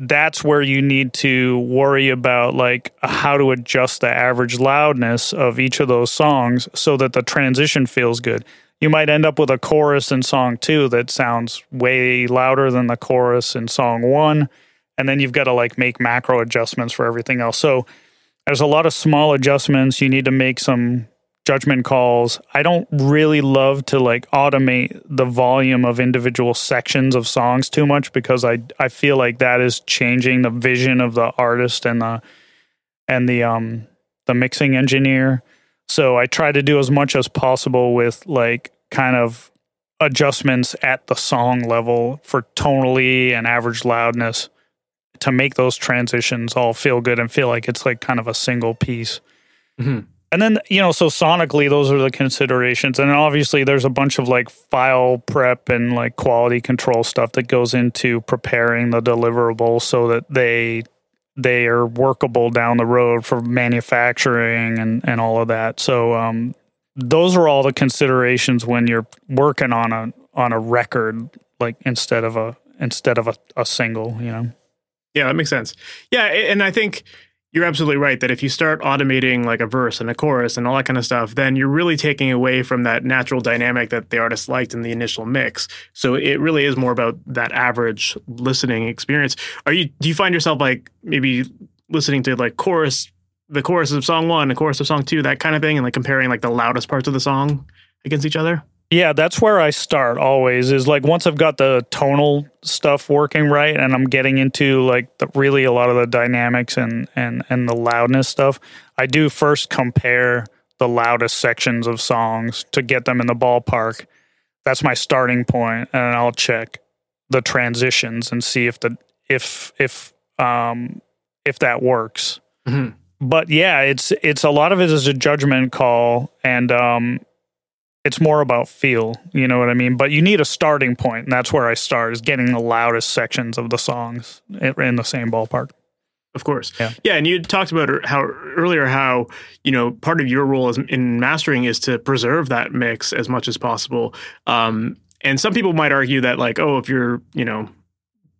that's where you need to worry about like how to adjust the average loudness of each of those songs so that the transition feels good. You might end up with a chorus in song 2 that sounds way louder than the chorus in song 1 and then you've got to like make macro adjustments for everything else. So there's a lot of small adjustments. You need to make some judgment calls. I don't really love to like automate the volume of individual sections of songs too much because I I feel like that is changing the vision of the artist and the and the um the mixing engineer. So I try to do as much as possible with like kind of adjustments at the song level for tonally and average loudness to make those transitions all feel good and feel like it's like kind of a single piece. Mm-hmm. And then, you know, so sonically, those are the considerations. And obviously, there's a bunch of like file prep and like quality control stuff that goes into preparing the deliverable so that they they are workable down the road for manufacturing and, and all of that. So um, those are all the considerations when you're working on a on a record, like instead of a instead of a, a single, you know. Yeah, that makes sense. Yeah, and I think you're absolutely right that if you start automating like a verse and a chorus and all that kind of stuff, then you're really taking away from that natural dynamic that the artist liked in the initial mix. So it really is more about that average listening experience. Are you do you find yourself like maybe listening to like chorus the chorus of song one, the chorus of song two, that kind of thing, and like comparing like the loudest parts of the song against each other? Yeah, that's where I start always is like once I've got the tonal stuff working right and I'm getting into like the, really a lot of the dynamics and and and the loudness stuff, I do first compare the loudest sections of songs to get them in the ballpark. That's my starting point and I'll check the transitions and see if the if if um if that works. Mm-hmm. But yeah, it's it's a lot of it is a judgment call and um it's more about feel, you know what I mean? But you need a starting point, and that's where I start is getting the loudest sections of the songs in the same ballpark. Of course, yeah, yeah. And you talked about how earlier how you know part of your role in mastering is to preserve that mix as much as possible. Um, and some people might argue that like, oh, if you're you know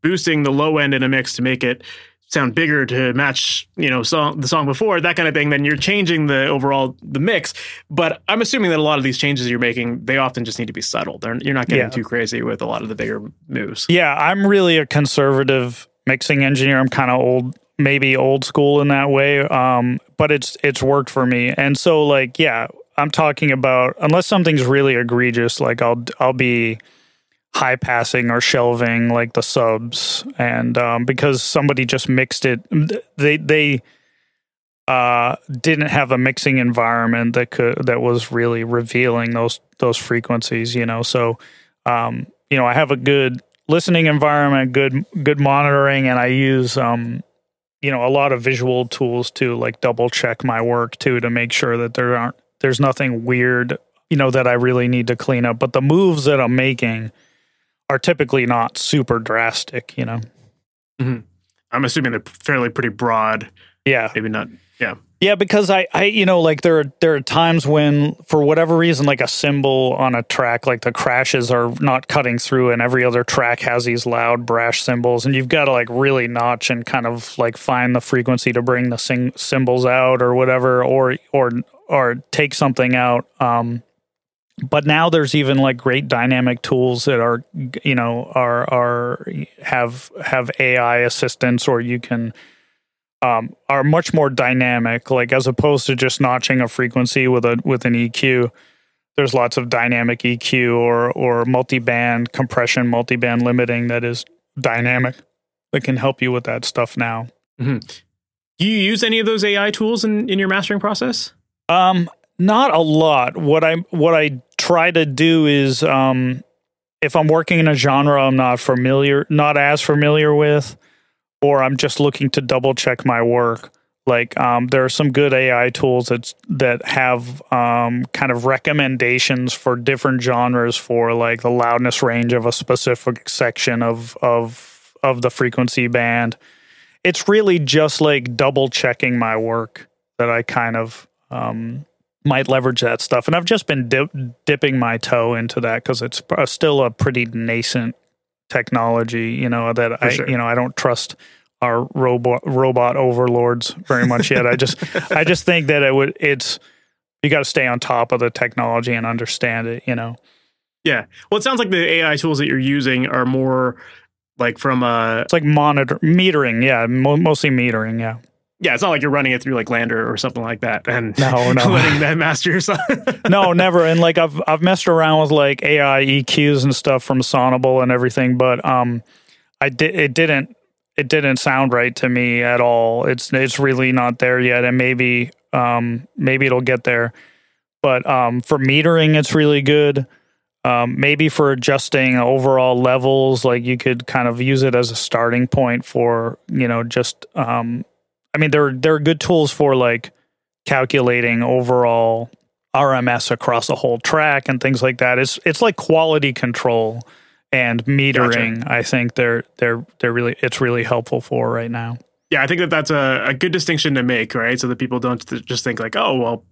boosting the low end in a mix to make it sound bigger to match you know song the song before that kind of thing then you're changing the overall the mix. But i'm assuming that a lot of these changes you're making they often just need to be subtle. They're, you're not getting yeah. too crazy with a lot of the bigger moves. Yeah i'm really a conservative mixing engineer. I'm kind of old maybe old school in that way um, but it's it's worked for me. And so like yeah i'm talking about unless something's really egregious like i'll i'll be high passing or shelving like the subs. And um, because somebody just mixed it they they uh, didn't have a mixing environment that could that was really revealing those those frequencies you know? So um, you know i have a good listening environment good good monitoring and i use um, you know a lot of visual tools to like double check my work too to make sure that there aren't there's nothing weird you know that i really need to clean up. But the moves that i'm making are typically not super drastic, you know. Mm-hmm. I'm assuming they're fairly pretty broad. Yeah, maybe not. Yeah, yeah, because I, I, you know, like there are there are times when, for whatever reason, like a cymbal on a track, like the crashes are not cutting through, and every other track has these loud brash cymbals, and you've got to like really notch and kind of like find the frequency to bring the sing- cymbals out or whatever, or or or take something out. Um, but now there's even like great dynamic tools that are you know are are have have AI assistants or you can um, are much more dynamic like as opposed to just notching a frequency with a with an EQ there's lots of dynamic EQ or or multi-band compression multi-band limiting that is dynamic that can help you with that stuff now mm-hmm. do you use any of those AI tools in in your mastering process um not a lot. What I what I try to do is um, if I'm working in a genre I'm not familiar, not as familiar with, or I'm just looking to double check my work. Like um, there are some good AI tools that that have um, kind of recommendations for different genres for like the loudness range of a specific section of of of the frequency band. It's really just like double checking my work that I kind of um, might leverage that stuff. And I've just been dip, dipping my toe into that because it's uh, still a pretty nascent technology. You know that For I sure. you know I don't trust our robot robot overlords very much yet. I just I just think that it would it's you got to stay on top of the technology and understand it. You know. Yeah. Well, it sounds like the AI tools that you're using are more like from a It's like monitor metering, yeah, mo- mostly metering, yeah. Yeah, it's not like you're running it through like LANDR or something like that, and No, no. letting that master your song. no, never. And like I've I've messed around with like AI EQs and stuff from Sonible and everything, but um, I did it didn't it didn't sound right to me at all. It's it's really not there yet, and maybe um maybe it'll get there. But um, for metering, it's really good. Um, maybe for adjusting overall levels, like you could kind of use it as a starting point for you know just um, I mean there there are good tools for like calculating overall RMS across a whole track and things like that. It's it's like quality control and metering. I think they're they're they're really it's really helpful for right now. yeah, I think that that's a, a good distinction to make, right? So that people don't th- just think like, oh, well,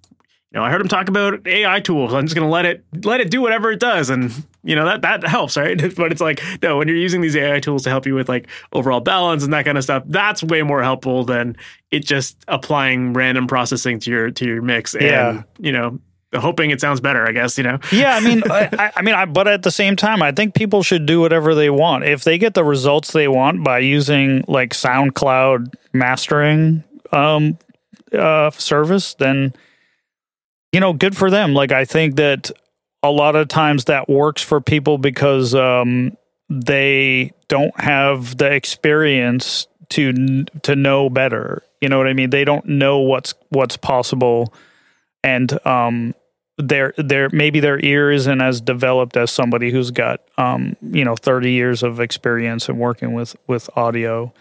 you know, I heard him talk about AI tools. I'm just going to let it let it do whatever it does, and you know that that helps, right? but it's like no, when you're using these AI tools to help you with like overall balance and that kind of stuff, that's way more helpful than it just applying random processing to your to your mix and Yeah. you know hoping it sounds better. I guess you know. Yeah, I mean, I, I- I mean, I, but at the same time, I think people should do whatever they want. If they get the results they want by using like SoundCloud mastering um, uh, service, then you know, good for them. Like, I think that a lot of times that works for people because um, they don't have the experience to to know better. You know what I mean? They don't know what's what's possible, and um, their their maybe their ear isn't as developed as somebody who's got um you know 30 years of experience in working with with audio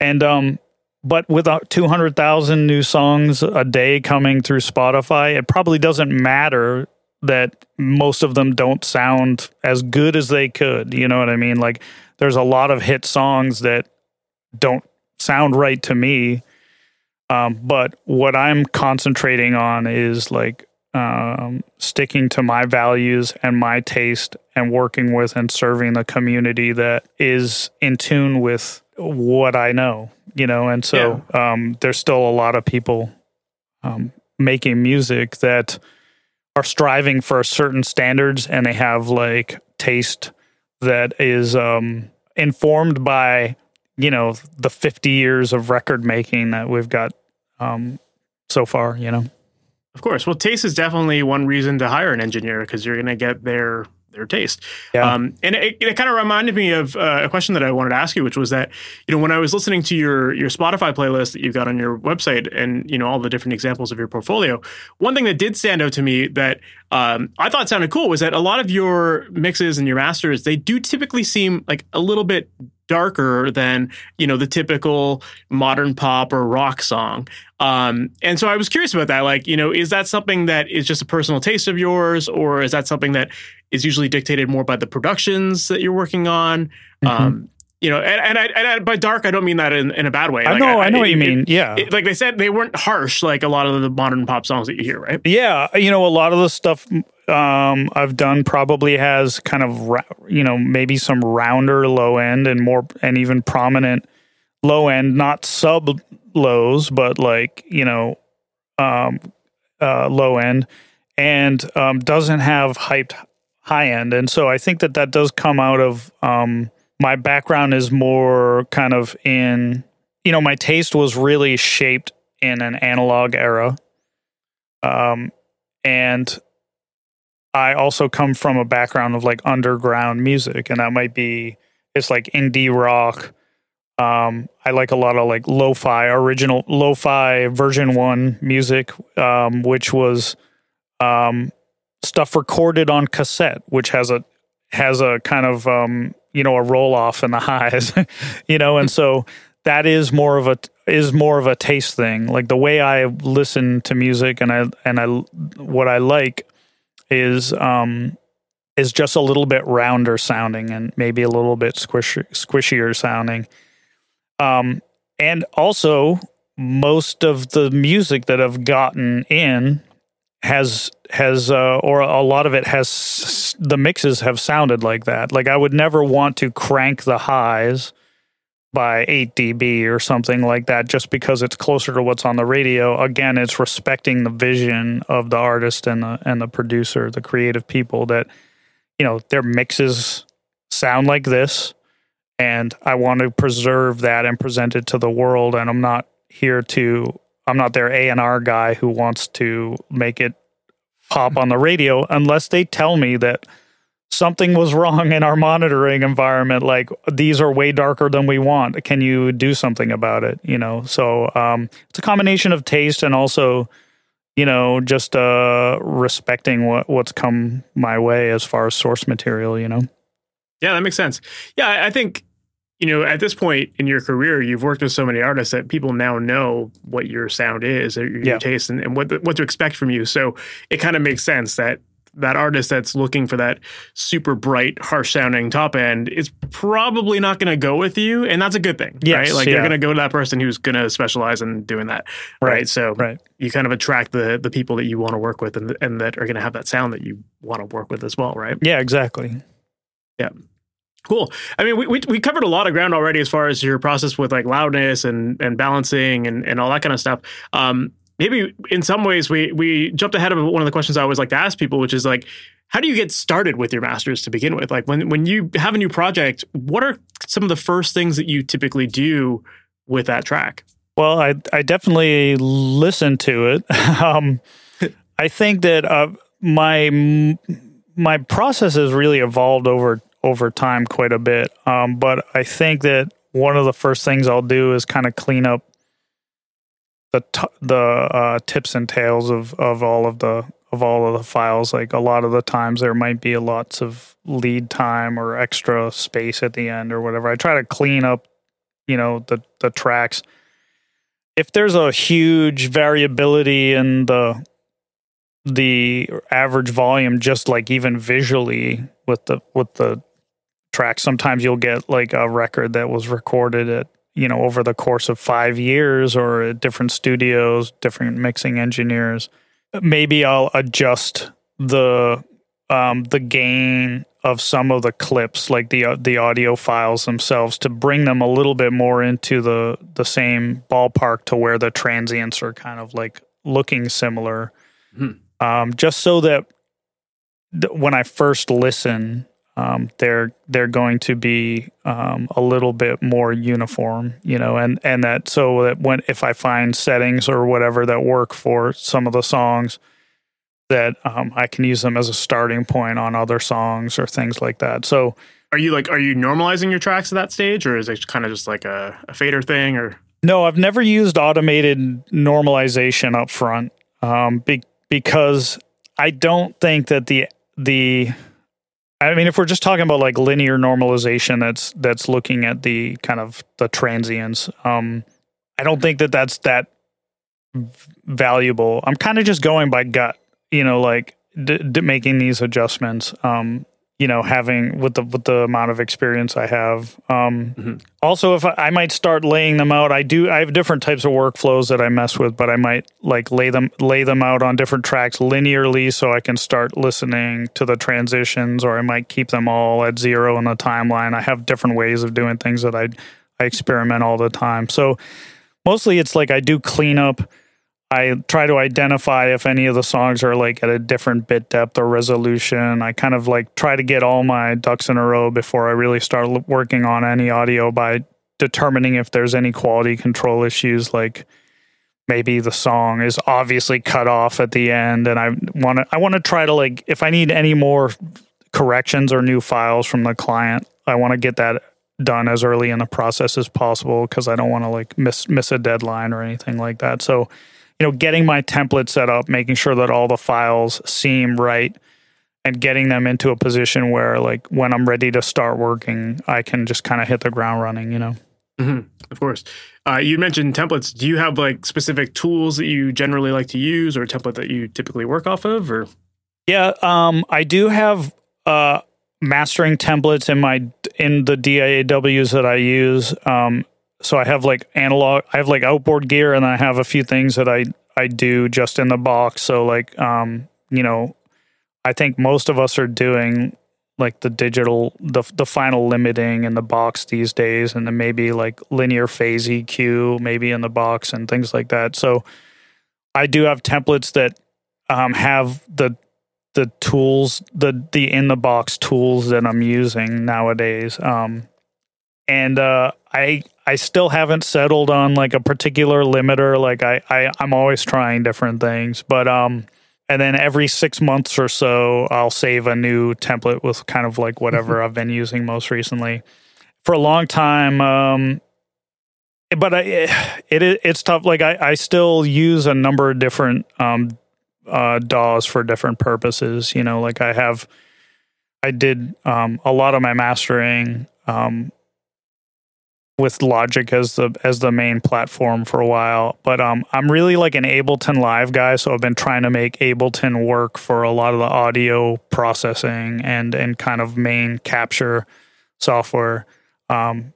and um but with uh, 200,000 new songs a day coming through Spotify it probably doesn't matter that most of them don't sound as good as they could you know what i mean? Like there's a lot of hit songs that don't sound right to me. Um, but what i'm concentrating on is like um, sticking to my values and my taste and working with and serving the community that is in tune with what I know, you know, and so um, there's still a lot of people um, making music that are striving for certain standards and they have like taste that is um, informed by, you know, the 50 years of record making that we've got um, so far, you know. Of course. Well, taste is definitely one reason to hire an engineer because you're going to get their their taste. Yeah. Um, and it, it kind of reminded me of uh, a question that I wanted to ask you, which was that you know when I was listening to your your Spotify playlist that you've got on your website, and you know all the different examples of your portfolio, one thing that did stand out to me that um, I thought sounded cool was that a lot of your mixes and your masters they do typically seem like a little bit darker than you know the typical modern pop or rock song um, and so i was curious about that like you know is that something that is just a personal taste of yours or is that something that is usually dictated more by the productions that you're working on Mm-hmm. um, you know and, and, I, and I, by dark i don't mean that in, in a bad way I know, I, know what you mean. it- yeah. it- like they said they weren't harsh like a lot of the modern pop songs that you hear right yeah. You know, a lot of the stuff um, I've done probably has kind of, you know, maybe some rounder low end and more, and even prominent low end, not sub lows, but like, you know, um, uh, low end and um, doesn't have hyped high end. And so I think that that does come out of um, my background is more kind of in, you know, my taste was really shaped in an analog era. Um, and I also come from a background of like underground music, and that might be it's like indie rock. Um, I like a lot of like lo-fi, original lo-fi version one music, um, which was um, stuff recorded on cassette, which has a has a kind of um, you know a roll off in the highs, you know, and so that is more of a is more of a taste thing. Like the way I listen to music and I and I what I like is um is just a little bit rounder sounding and maybe a little bit squish, squishier sounding. Um and also most of the music that I've gotten in has has uh, or a lot of it has the mixes have sounded like that. Like I would never want to crank the highs by 8 dB or something like that just because it's closer to what's on the radio. Again, it's respecting the vision of the artist and the and the producer, the creative people that you know, their mixes sound like this and I want to preserve that and present it to the world. And I'm not here to I'm not their A and R guy who wants to make it pop on the radio unless they tell me that something was wrong in our monitoring environment like these are way darker than we want. Can you do something about it? You know so um, it's a combination of taste and also you know just uh, respecting what what's come my way as far as source material you know? Yeah that makes sense. Yeah i think you know, at this point in your career, you've worked with so many artists that people now know what your sound is, or your, yeah. taste, and, and what the, what to expect from you. So it kind of makes sense that that artist that's looking for that super bright, harsh sounding top end is probably not going to go with you, and that's a good thing, yes, right? Like yeah. you're going to go to that person who's going to specialize in doing that, right? right? So right. you kind of attract the the people that you want to work with, and and that are going to have that sound that you want to work with as well, right? Yeah, exactly. Yeah. Cool. I mean, we, we, we covered a lot of ground already as far as your process with like loudness and and balancing and and all that kind of stuff. Um, maybe in some ways we we jumped ahead of one of the questions I always like to ask people, which is like, how do you get started with your masters to begin with? Like when when you have a new project, what are some of the first things that you typically do with that track? Well, I I definitely listen to it. um, I think that uh, my my process has really evolved over over time quite a bit. Um, but I think that one of the first things I'll do is kind of clean up the t- the uh, tips and tails of of all of the of all of the files. Like a lot of the times there might be lots of lead time or extra space at the end or whatever. I try to clean up, you know, the the tracks. If there's a huge variability in the the average volume just like even visually with the with the tracks. Sometimes you'll get like a record that was recorded at you know over the course of five years or at different studios, different mixing engineers. Maybe I'll adjust the um, the gain of some of the clips, like the uh, the audio files themselves, to bring them a little bit more into the the same ballpark to where the transients are kind of like looking similar, hmm. um, just so that th- when I first listen, um, they're they're going to be um, a little bit more uniform, you know, and and that so that when if I find settings or whatever that work for some of the songs, that um, I can use them as a starting point on other songs or things like that. So, are you like are you normalizing your tracks at that stage, or is it kind of just like a, a fader thing, or? No, I've never used automated normalization up front um, be, because I don't think that the the I mean, if we're just talking about like linear normalization, that's that's looking at the kind of the transients. Um, I don't think that that's that valuable. I'm kind of just going by gut, you know, like d- d- making these adjustments. Um, you know having with the with the amount of experience I have. Um, mm-hmm. Also, if I, I, might start laying them out, I do. I have different types of workflows that I mess with, but I might like lay them lay them out on different tracks linearly, so I can start listening to the transitions, or I might keep them all at zero in the timeline. I have different ways of doing things that I I experiment all the time. So mostly, it's like I do cleanup I try to identify if any of the songs are like at a different bit depth or resolution. I kind of like try to get all my ducks in a row before I really start working on any audio by determining if there's any quality control issues like maybe the song is obviously cut off at the end and I want to I want to try to like if I need any more corrections or new files from the client, I want to get that done as early in the process as possible because I don't want to like miss miss a deadline or anything like that. So you know, getting my template set up, making sure that all the files seem right and getting them into a position where like when I'm ready to start working, I can just kind of hit the ground running, you know. Mm-hmm. Of course. Uh, you mentioned templates. Do you have like specific tools that you generally like to use or a template that you typically work off of or? Yeah, um, I do have uh, mastering templates in my in the DAWs that I use. Um, so I have like analog, I have like outboard gear, and I have a few things that I I do just in the box. So like, um, you know, I think most of us are doing like the digital, the the final limiting in the box these days, and then maybe like linear phase EQ, maybe in the box and things like that. So I do have templates that um, have the the tools, the the in the box tools that I'm using nowadays. Um, and uh, I I still haven't settled on like a particular limiter. Like I, I I'm always trying different things, but um, and then every six months or so, I'll save a new template with kind of like whatever I've been using most recently. For a long time, um, but I, it, it it's tough. Like I, I still use a number of different um, uh, DAWs for different purposes. You know, like I have, I did um, a lot of my mastering um, with Logic as the as the main platform for a while. But um, I'm really like an Ableton Live guy, so I've been trying to make Ableton work for a lot of the audio processing and and kind of main capture software. Um,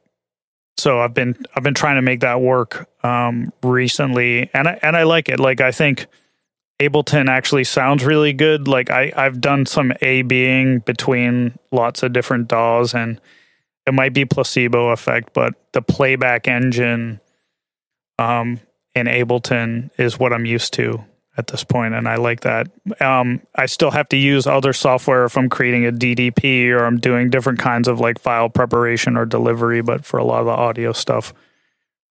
so I've been I've been trying to make that work um, recently, and I and I like it. Like I think Ableton actually sounds really good. Like I I've done some A being between lots of different DAWs and it might be placebo effect, but the playback engine um, in Ableton is what I'm used to at this point, and I like that. Um, I still have to use other software if I'm creating a DDP or I'm doing different kinds of like file preparation or delivery, but for a lot of the audio stuff,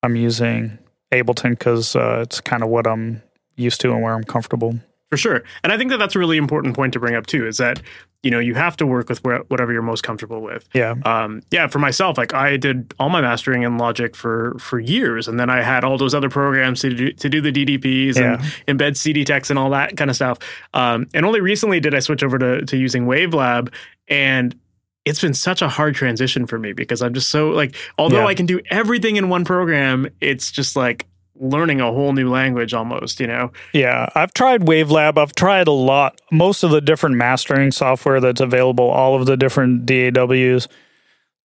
I'm using Ableton because uh, it's kind of what I'm used to and where I'm comfortable. For sure. And I think that that's a really important point to bring up too is that, you know, you have to work with whatever you're most comfortable with. Yeah. Um, yeah. For myself, like I did all my mastering in Logic for, for years. And then I had all those other programs to do, to do the DDPs Yeah. and embed CD text and all that kind of stuff. Um, and only recently did I switch over to, to using Wavelab and it's been such a hard transition for me because I'm just so like, although Yeah. I can do everything in one program, it's just like learning a whole new language almost, you know? Yeah, I've tried Wavelab. I've tried a lot, most of the different mastering software that's available, all of the different DAWs.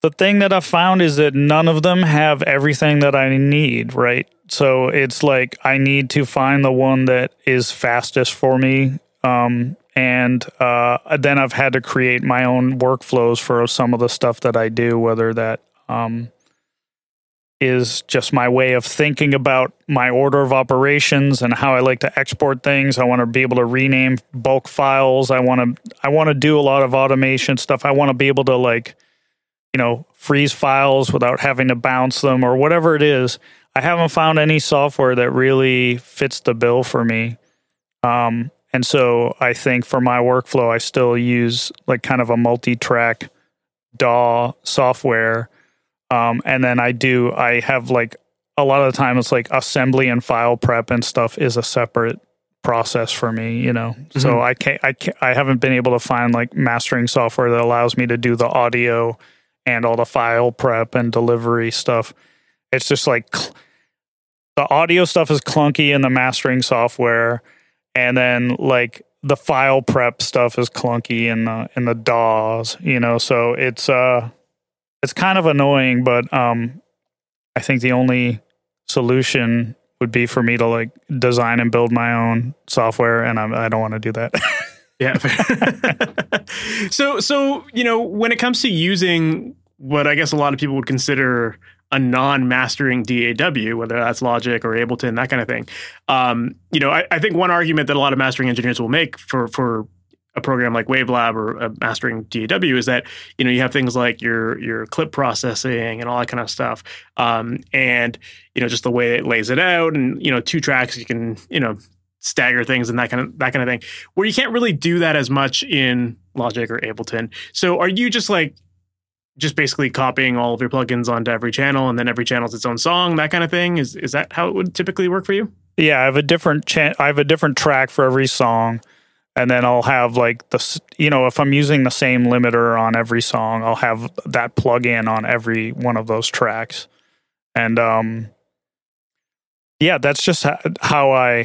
The thing that I've found is that none of them have everything that I need, right? So it's like I need to find the one that is fastest for me. Um, and uh, then I've had to create my own workflows for some of the stuff that I do, whether that um, is just my way of thinking about my order of operations and how I like to export things. I want to be able to rename bulk files. I want to I want to do a lot of automation stuff. I want to be able to like you know freeze files without having to bounce them or whatever it is. I haven't found any software that really fits the bill for me. Um, and so I think for my workflow, I still use like kind of a multi-track DAW software um, and then I do, I have like a lot of the time it's like assembly and file prep and stuff is a separate process for me, you know. So I can't, I can't, I haven't been able to find like mastering software that allows me to do the audio and all the file prep and delivery stuff. It's just like cl- the audio stuff is clunky in the mastering software, and then like the file prep stuff is clunky in the in the DAWs, you know. So it's uh it's kind of annoying, but um, I think the only solution would be for me to like design and build my own software, and I'm, I don't want to do that. Yeah. so so you know when it comes to using what I guess a lot of people would consider a non-mastering DAW, whether that's Logic or Ableton, that kind of thing. Um, you know, I, I think one argument that a lot of mastering engineers will make for for a program like Wavelab or a mastering DAW is that you know you have things like your your clip processing and all that kind of stuff, um, and you know just the way it lays it out, and you know two tracks you can you know stagger things and that kind of that kind of thing where you can't really do that as much in Logic or Ableton. So are you just like just basically copying all of your plugins onto every channel and then every channel's its own song, that kind of thing? Is is that how it would typically work for you? yeah, I have a different cha- I have a different track for every song, and then I'll have like the you know if I'm using the same limiter on every song, I'll have that plug-in on every one of those tracks, and um, yeah, that's just how I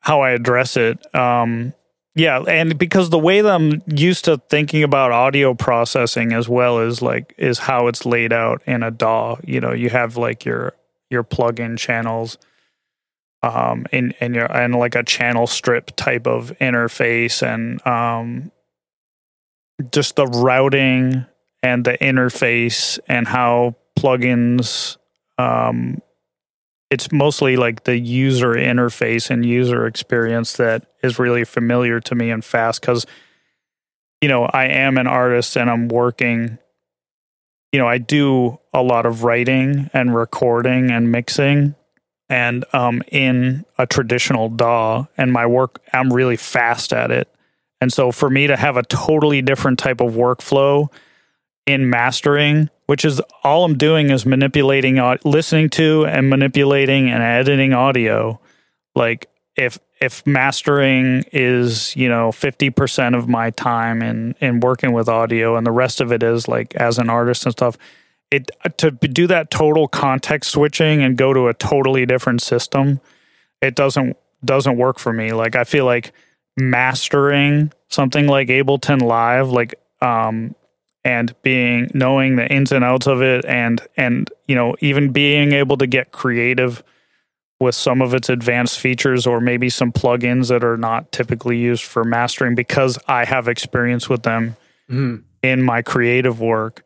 how I address it. Um, yeah, and because the way that I'm used to thinking about audio processing as well is like is how it's laid out in a DAW. You know, you have like your your plug-in channels um in in your and like a channel strip type of interface and um just the routing and the interface and how plugins um it's mostly like the user interface and user experience that is really familiar to me and fast because you know i am an artist and i'm working you know, I do a lot of writing and recording and mixing and um, in a traditional DAW, and my work, I'm really fast at it. And so for me to have a totally different type of workflow in mastering, which is all I'm doing is manipulating, listening to and manipulating and editing audio. Like if if mastering is you know 50% of my time in in working with audio and the rest of it is like as an artist and stuff it to do that total context switching and go to a totally different system it doesn't doesn't work for me like i feel like mastering something like ableton live like um and being knowing the ins and outs of it and and you know even being able to get creative with some of its advanced features or maybe some plugins that are not typically used for mastering because I have experience with them mm. in my creative work.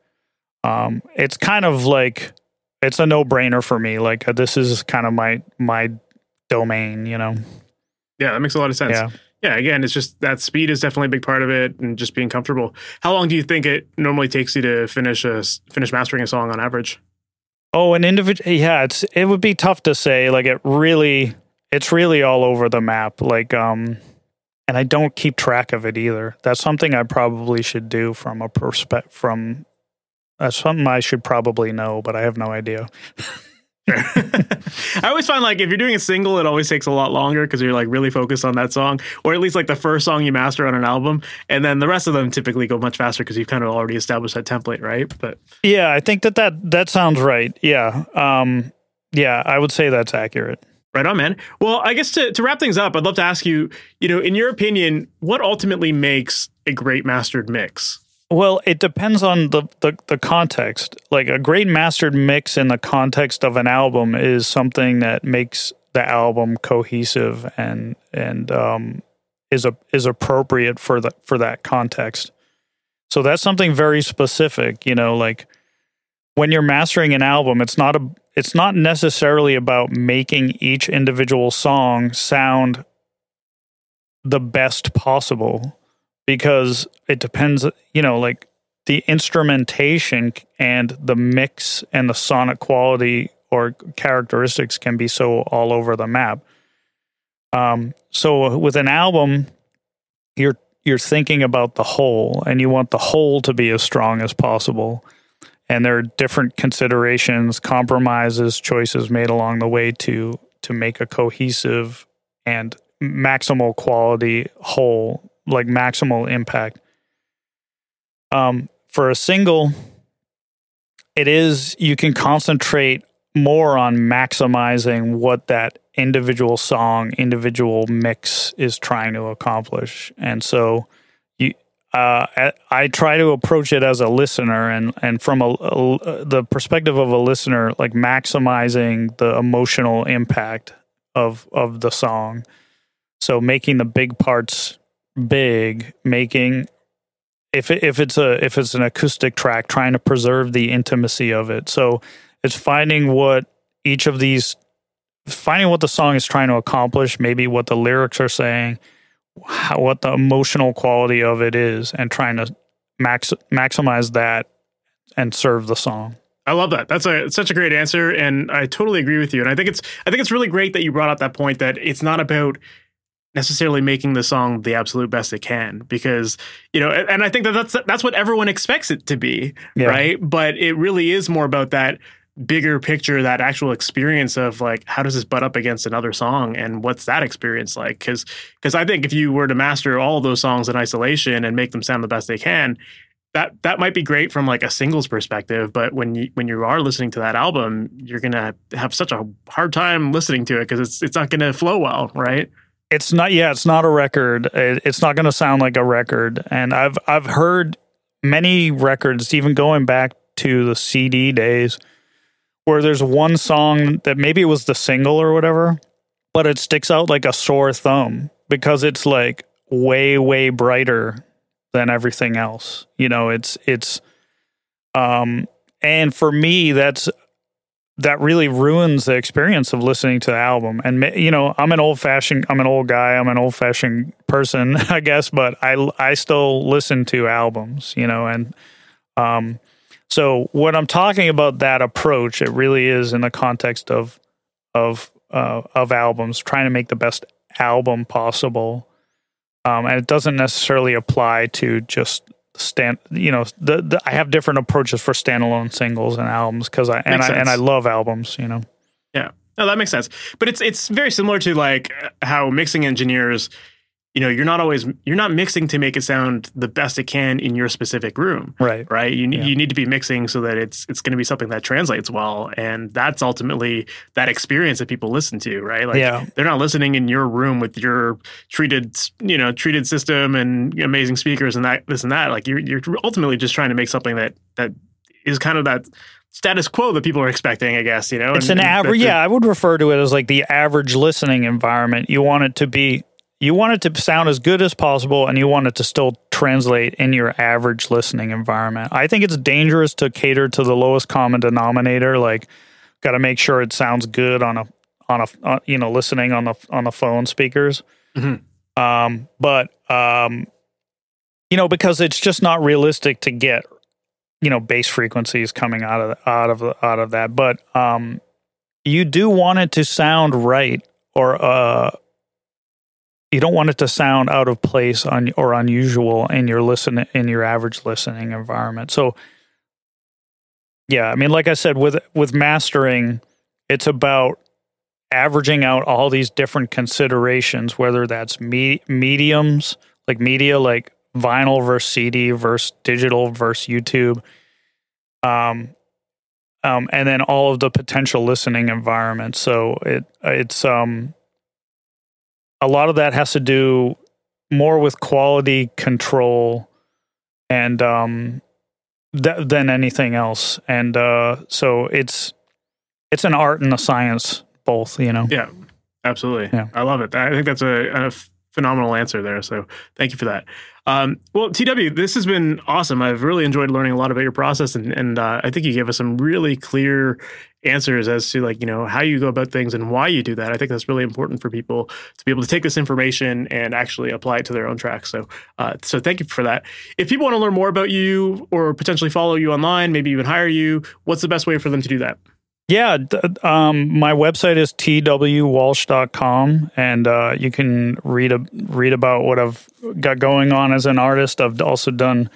Um, it's kind of like it's a no brainer for me. Like uh, this is kind of my my domain, you know. Yeah, that makes a lot of sense. Yeah. Yeah, again, it's just that speed is definitely a big part of it, and just being comfortable. How long do you think it normally takes you to finish a finish mastering a song on average? Oh, an individual. Yeah, it's it would be tough to say. Like it really, it's really all over the map. Like um, and I don't keep track of it either. That's something I probably should do from a perspective. From that's something I should probably know, but I have no idea. I always find like if you're doing a single, it always takes a lot longer because you're like really focused on that song, or at least like the first song you master on an album, and then the rest of them typically go much faster because you've kind of already established that template, right? But yeah, I think that that that sounds right. Yeah, um, yeah, I would say that's accurate. Right on, man. Well, I guess to, to wrap things up, I'd love to ask you, you know, in your opinion, what ultimately makes a great mastered mix? Well, it depends on the, the, the context. Like a great mastered mix in the context of an album is something that makes the album cohesive and and um, is a is appropriate for the for that context. So that's something very specific. You know, like when you're mastering an album, it's not a it's not necessarily about making each individual song sound the best possible because it depends, you know, like the instrumentation and the mix and the sonic quality or characteristics can be so all over the map. Um, so with an album, you're you're thinking about the whole, and you want the whole to be as strong as possible. And there are different considerations, compromises, choices made along the way to to make a cohesive and maximal quality whole like maximal impact. Um, for a single, it is you can concentrate more on maximizing what that individual song, individual mix is trying to accomplish, and so you. Uh, I try to approach it as a listener, and and from a, a, the perspective of a listener, like maximizing the emotional impact of of the song. So making the big parts big making if it, if it's a if it's an acoustic track trying to preserve the intimacy of it so it's finding what each of these finding what the song is trying to accomplish maybe what the lyrics are saying how, what the emotional quality of it is and trying to max maximize that and serve the song I love that. That's a such a great answer, and I totally agree with you. And I think it's I think it's really great that you brought up that point that it's not about necessarily making the song the absolute best it can because you know and i think that that's that's what everyone expects it to be yeah. right? But it really is more about that bigger picture that actual experience of like how does this butt up against another song and what's that experience like? Because because i think if you were to master all those songs in isolation and make them sound the best they can that that might be great from like a singles perspective. But when you when you are listening to that album you're gonna have such a hard time listening to it because it's it's not gonna flow well right it's not yeah it's not a record. It's not going to sound like a record. And i've i've heard many records even going back to the cd days where there's one song that maybe it was the single or whatever but it sticks out like a sore thumb because it's like way way brighter than everything else. You know it's it's um and for me that's that really ruins the experience of listening to the album. And you know, I'm an old fashioned, I'm an old guy, I'm an old fashioned person, I guess, but I I still listen to albums, you know, and um, So when I'm talking about that approach, it really is in the context of of uh, of albums, trying to make the best album possible, um, and it doesn't necessarily apply to just stand. You know, the, the I have different approaches for standalone singles and albums because I and Makes I and. I love albums. You know, Yeah. No, that makes sense. But it's it's very similar to like how mixing engineers, you know, you're not always you're not mixing to make it sound the best it can in your specific room. right? Right? You Yeah. you need to be mixing so that it's it's going to be something that translates well and that's ultimately that experience that people listen to, right? Like Yeah. they're not listening in your room with your treated, you know, treated system and amazing speakers and that this and that. Like you're you're ultimately just trying to make something that that is kind of that status quo that people are expecting, I guess, you know. It's and- an average. Yeah, I would refer to it as like the average listening environment. You want it to be, you want it to sound as good as possible, and you want it to still translate in your average listening environment. I think it's dangerous to cater to the lowest common denominator. Like, got to make sure it sounds good on a on a uh, you know listening on the on the phone speakers. Mhm. Um, but um, you know because it's just not realistic to get you know bass frequencies coming out of out of out of that but um you do want it to sound right or uh you don't want it to sound out of place on or unusual in your listen in your average listening environment. So yeah i mean like i said with with mastering it's about averaging out all these different considerations whether that's me- mediums like media like vinyl versus cd versus digital versus youtube um um and then all of the potential listening environments. So it it's um a lot of that has to do more with quality control and um th- than anything else and uh so it's it's an art and a science both you know Yeah, absolutely. Yeah. I love it. I think that's a, a phenomenal answer there. So thank you for that. Um, well, TW, this has been awesome. I've really enjoyed learning a lot about your process, and, and uh, I think you gave us some really clear answers as to like you know how you go about things and why you do that. I think that's really important for people to be able to take this information and actually apply it to their own tracks. So, uh, so thank you for that. If people want to learn more about you or potentially follow you online, maybe even hire you, what's the best way for them to do that? Yeah, um, my website is twwalsh.com, and uh, you can read a, read about what I've got going on as an artist. I've also done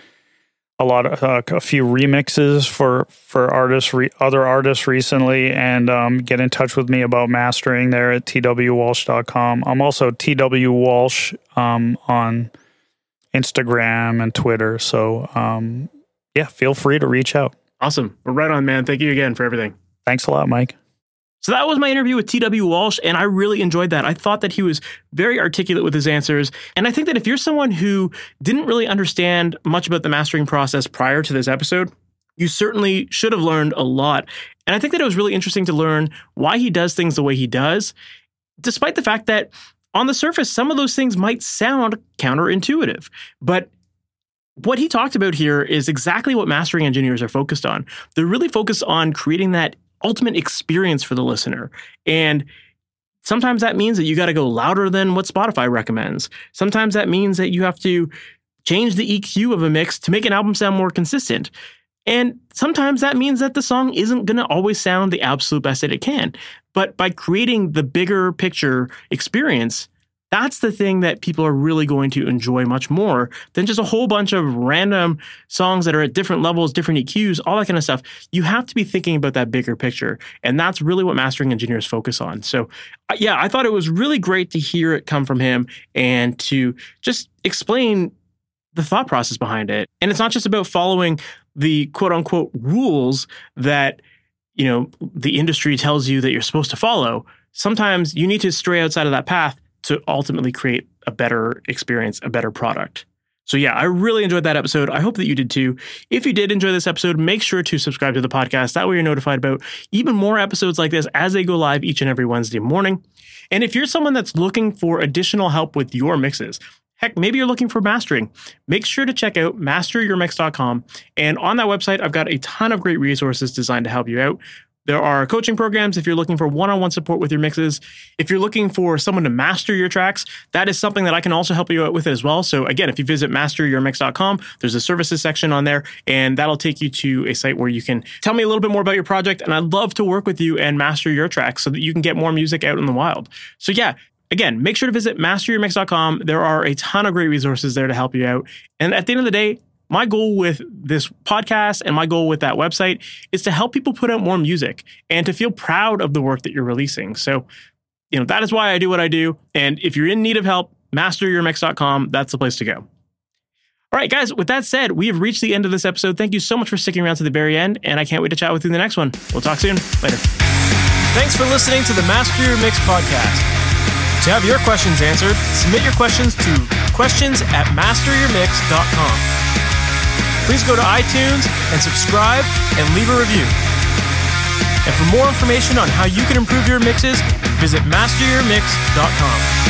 a lot of uh, a few remixes for for artists, re, other artists recently, and um, get in touch with me about mastering there at twwalsh.com. I'm also twwalsh um, on Instagram and Twitter. So um, yeah, feel free to reach out. Awesome. We're right on, man. Thank you again for everything. Thanks a lot, Mike. So that was my interview with TW Walsh, and I really enjoyed that. I thought that he was very articulate with his answers. And I think that if you're someone who didn't really understand much about the mastering process prior to this episode, you certainly should have learned a lot. And I think that it was really interesting to learn why he does things the way he does, despite the fact that on the surface, some of those things might sound counterintuitive. But what he talked about here is exactly what mastering engineers are focused on. They're really focused on creating that ultimate experience for the listener. And sometimes that means that you got to go louder than what Spotify recommends. Sometimes that means that you have to change the EQ of a mix to make an album sound more consistent. And sometimes that means that the song isn't going to always sound the absolute best that it can. But by creating the bigger picture experience, that's the thing that people are really going to enjoy much more than just a whole bunch of random songs that are at different levels, different EQs, all that kind of stuff. You have to be thinking about that bigger picture. And that's really what mastering engineers focus on. So, uh, yeah, I thought it was really great to hear it come from him and to just explain the thought process behind it. And it's not just about following the quote unquote rules that, you know, the industry tells you that you're supposed to follow. Sometimes you need to stray outside of that path to ultimately create a better experience, a better product. So, yeah, I really enjoyed that episode. I hope that you did too. If you did enjoy this episode, make sure to subscribe to the podcast. That way, you're notified about even more episodes like this as they go live each and every Wednesday morning. And if you're someone that's looking for additional help with your mixes, heck, maybe you're looking for mastering, make sure to check out masteryourmix.com. And on that website, I've got a ton of great resources designed to help you out. There are coaching programs if you're looking for one on one support with your mixes. If you're looking for someone to master your tracks, that is something that I can also help you out with as well. So, again, if you visit masteryourmix.com, there's a services section on there, and that'll take you to a site where you can tell me a little bit more about your project. And I'd love to work with you and master your tracks so that you can get more music out in the wild. So, yeah, again, make sure to visit masteryourmix.com. There are a ton of great resources there to help you out. And at the end of the day, my goal with this podcast and my goal with that website is to help people put out more music and to feel proud of the work that you're releasing. So, you know, that is why I do what I do. And if you're in need of help, masteryourmix.com, that's the place to go. All right, guys, with that said, we have reached the end of this episode. Thank you so much for sticking around to the very end, and I can't wait to chat with you in the next one. We'll talk soon. Later. Thanks for listening to the Master Your Mix podcast. To have your questions answered, submit your questions to questions at masteryourmix.com please go to iTunes and subscribe and leave a review. And for more information on how you can improve your mixes, visit masteryourmix.com.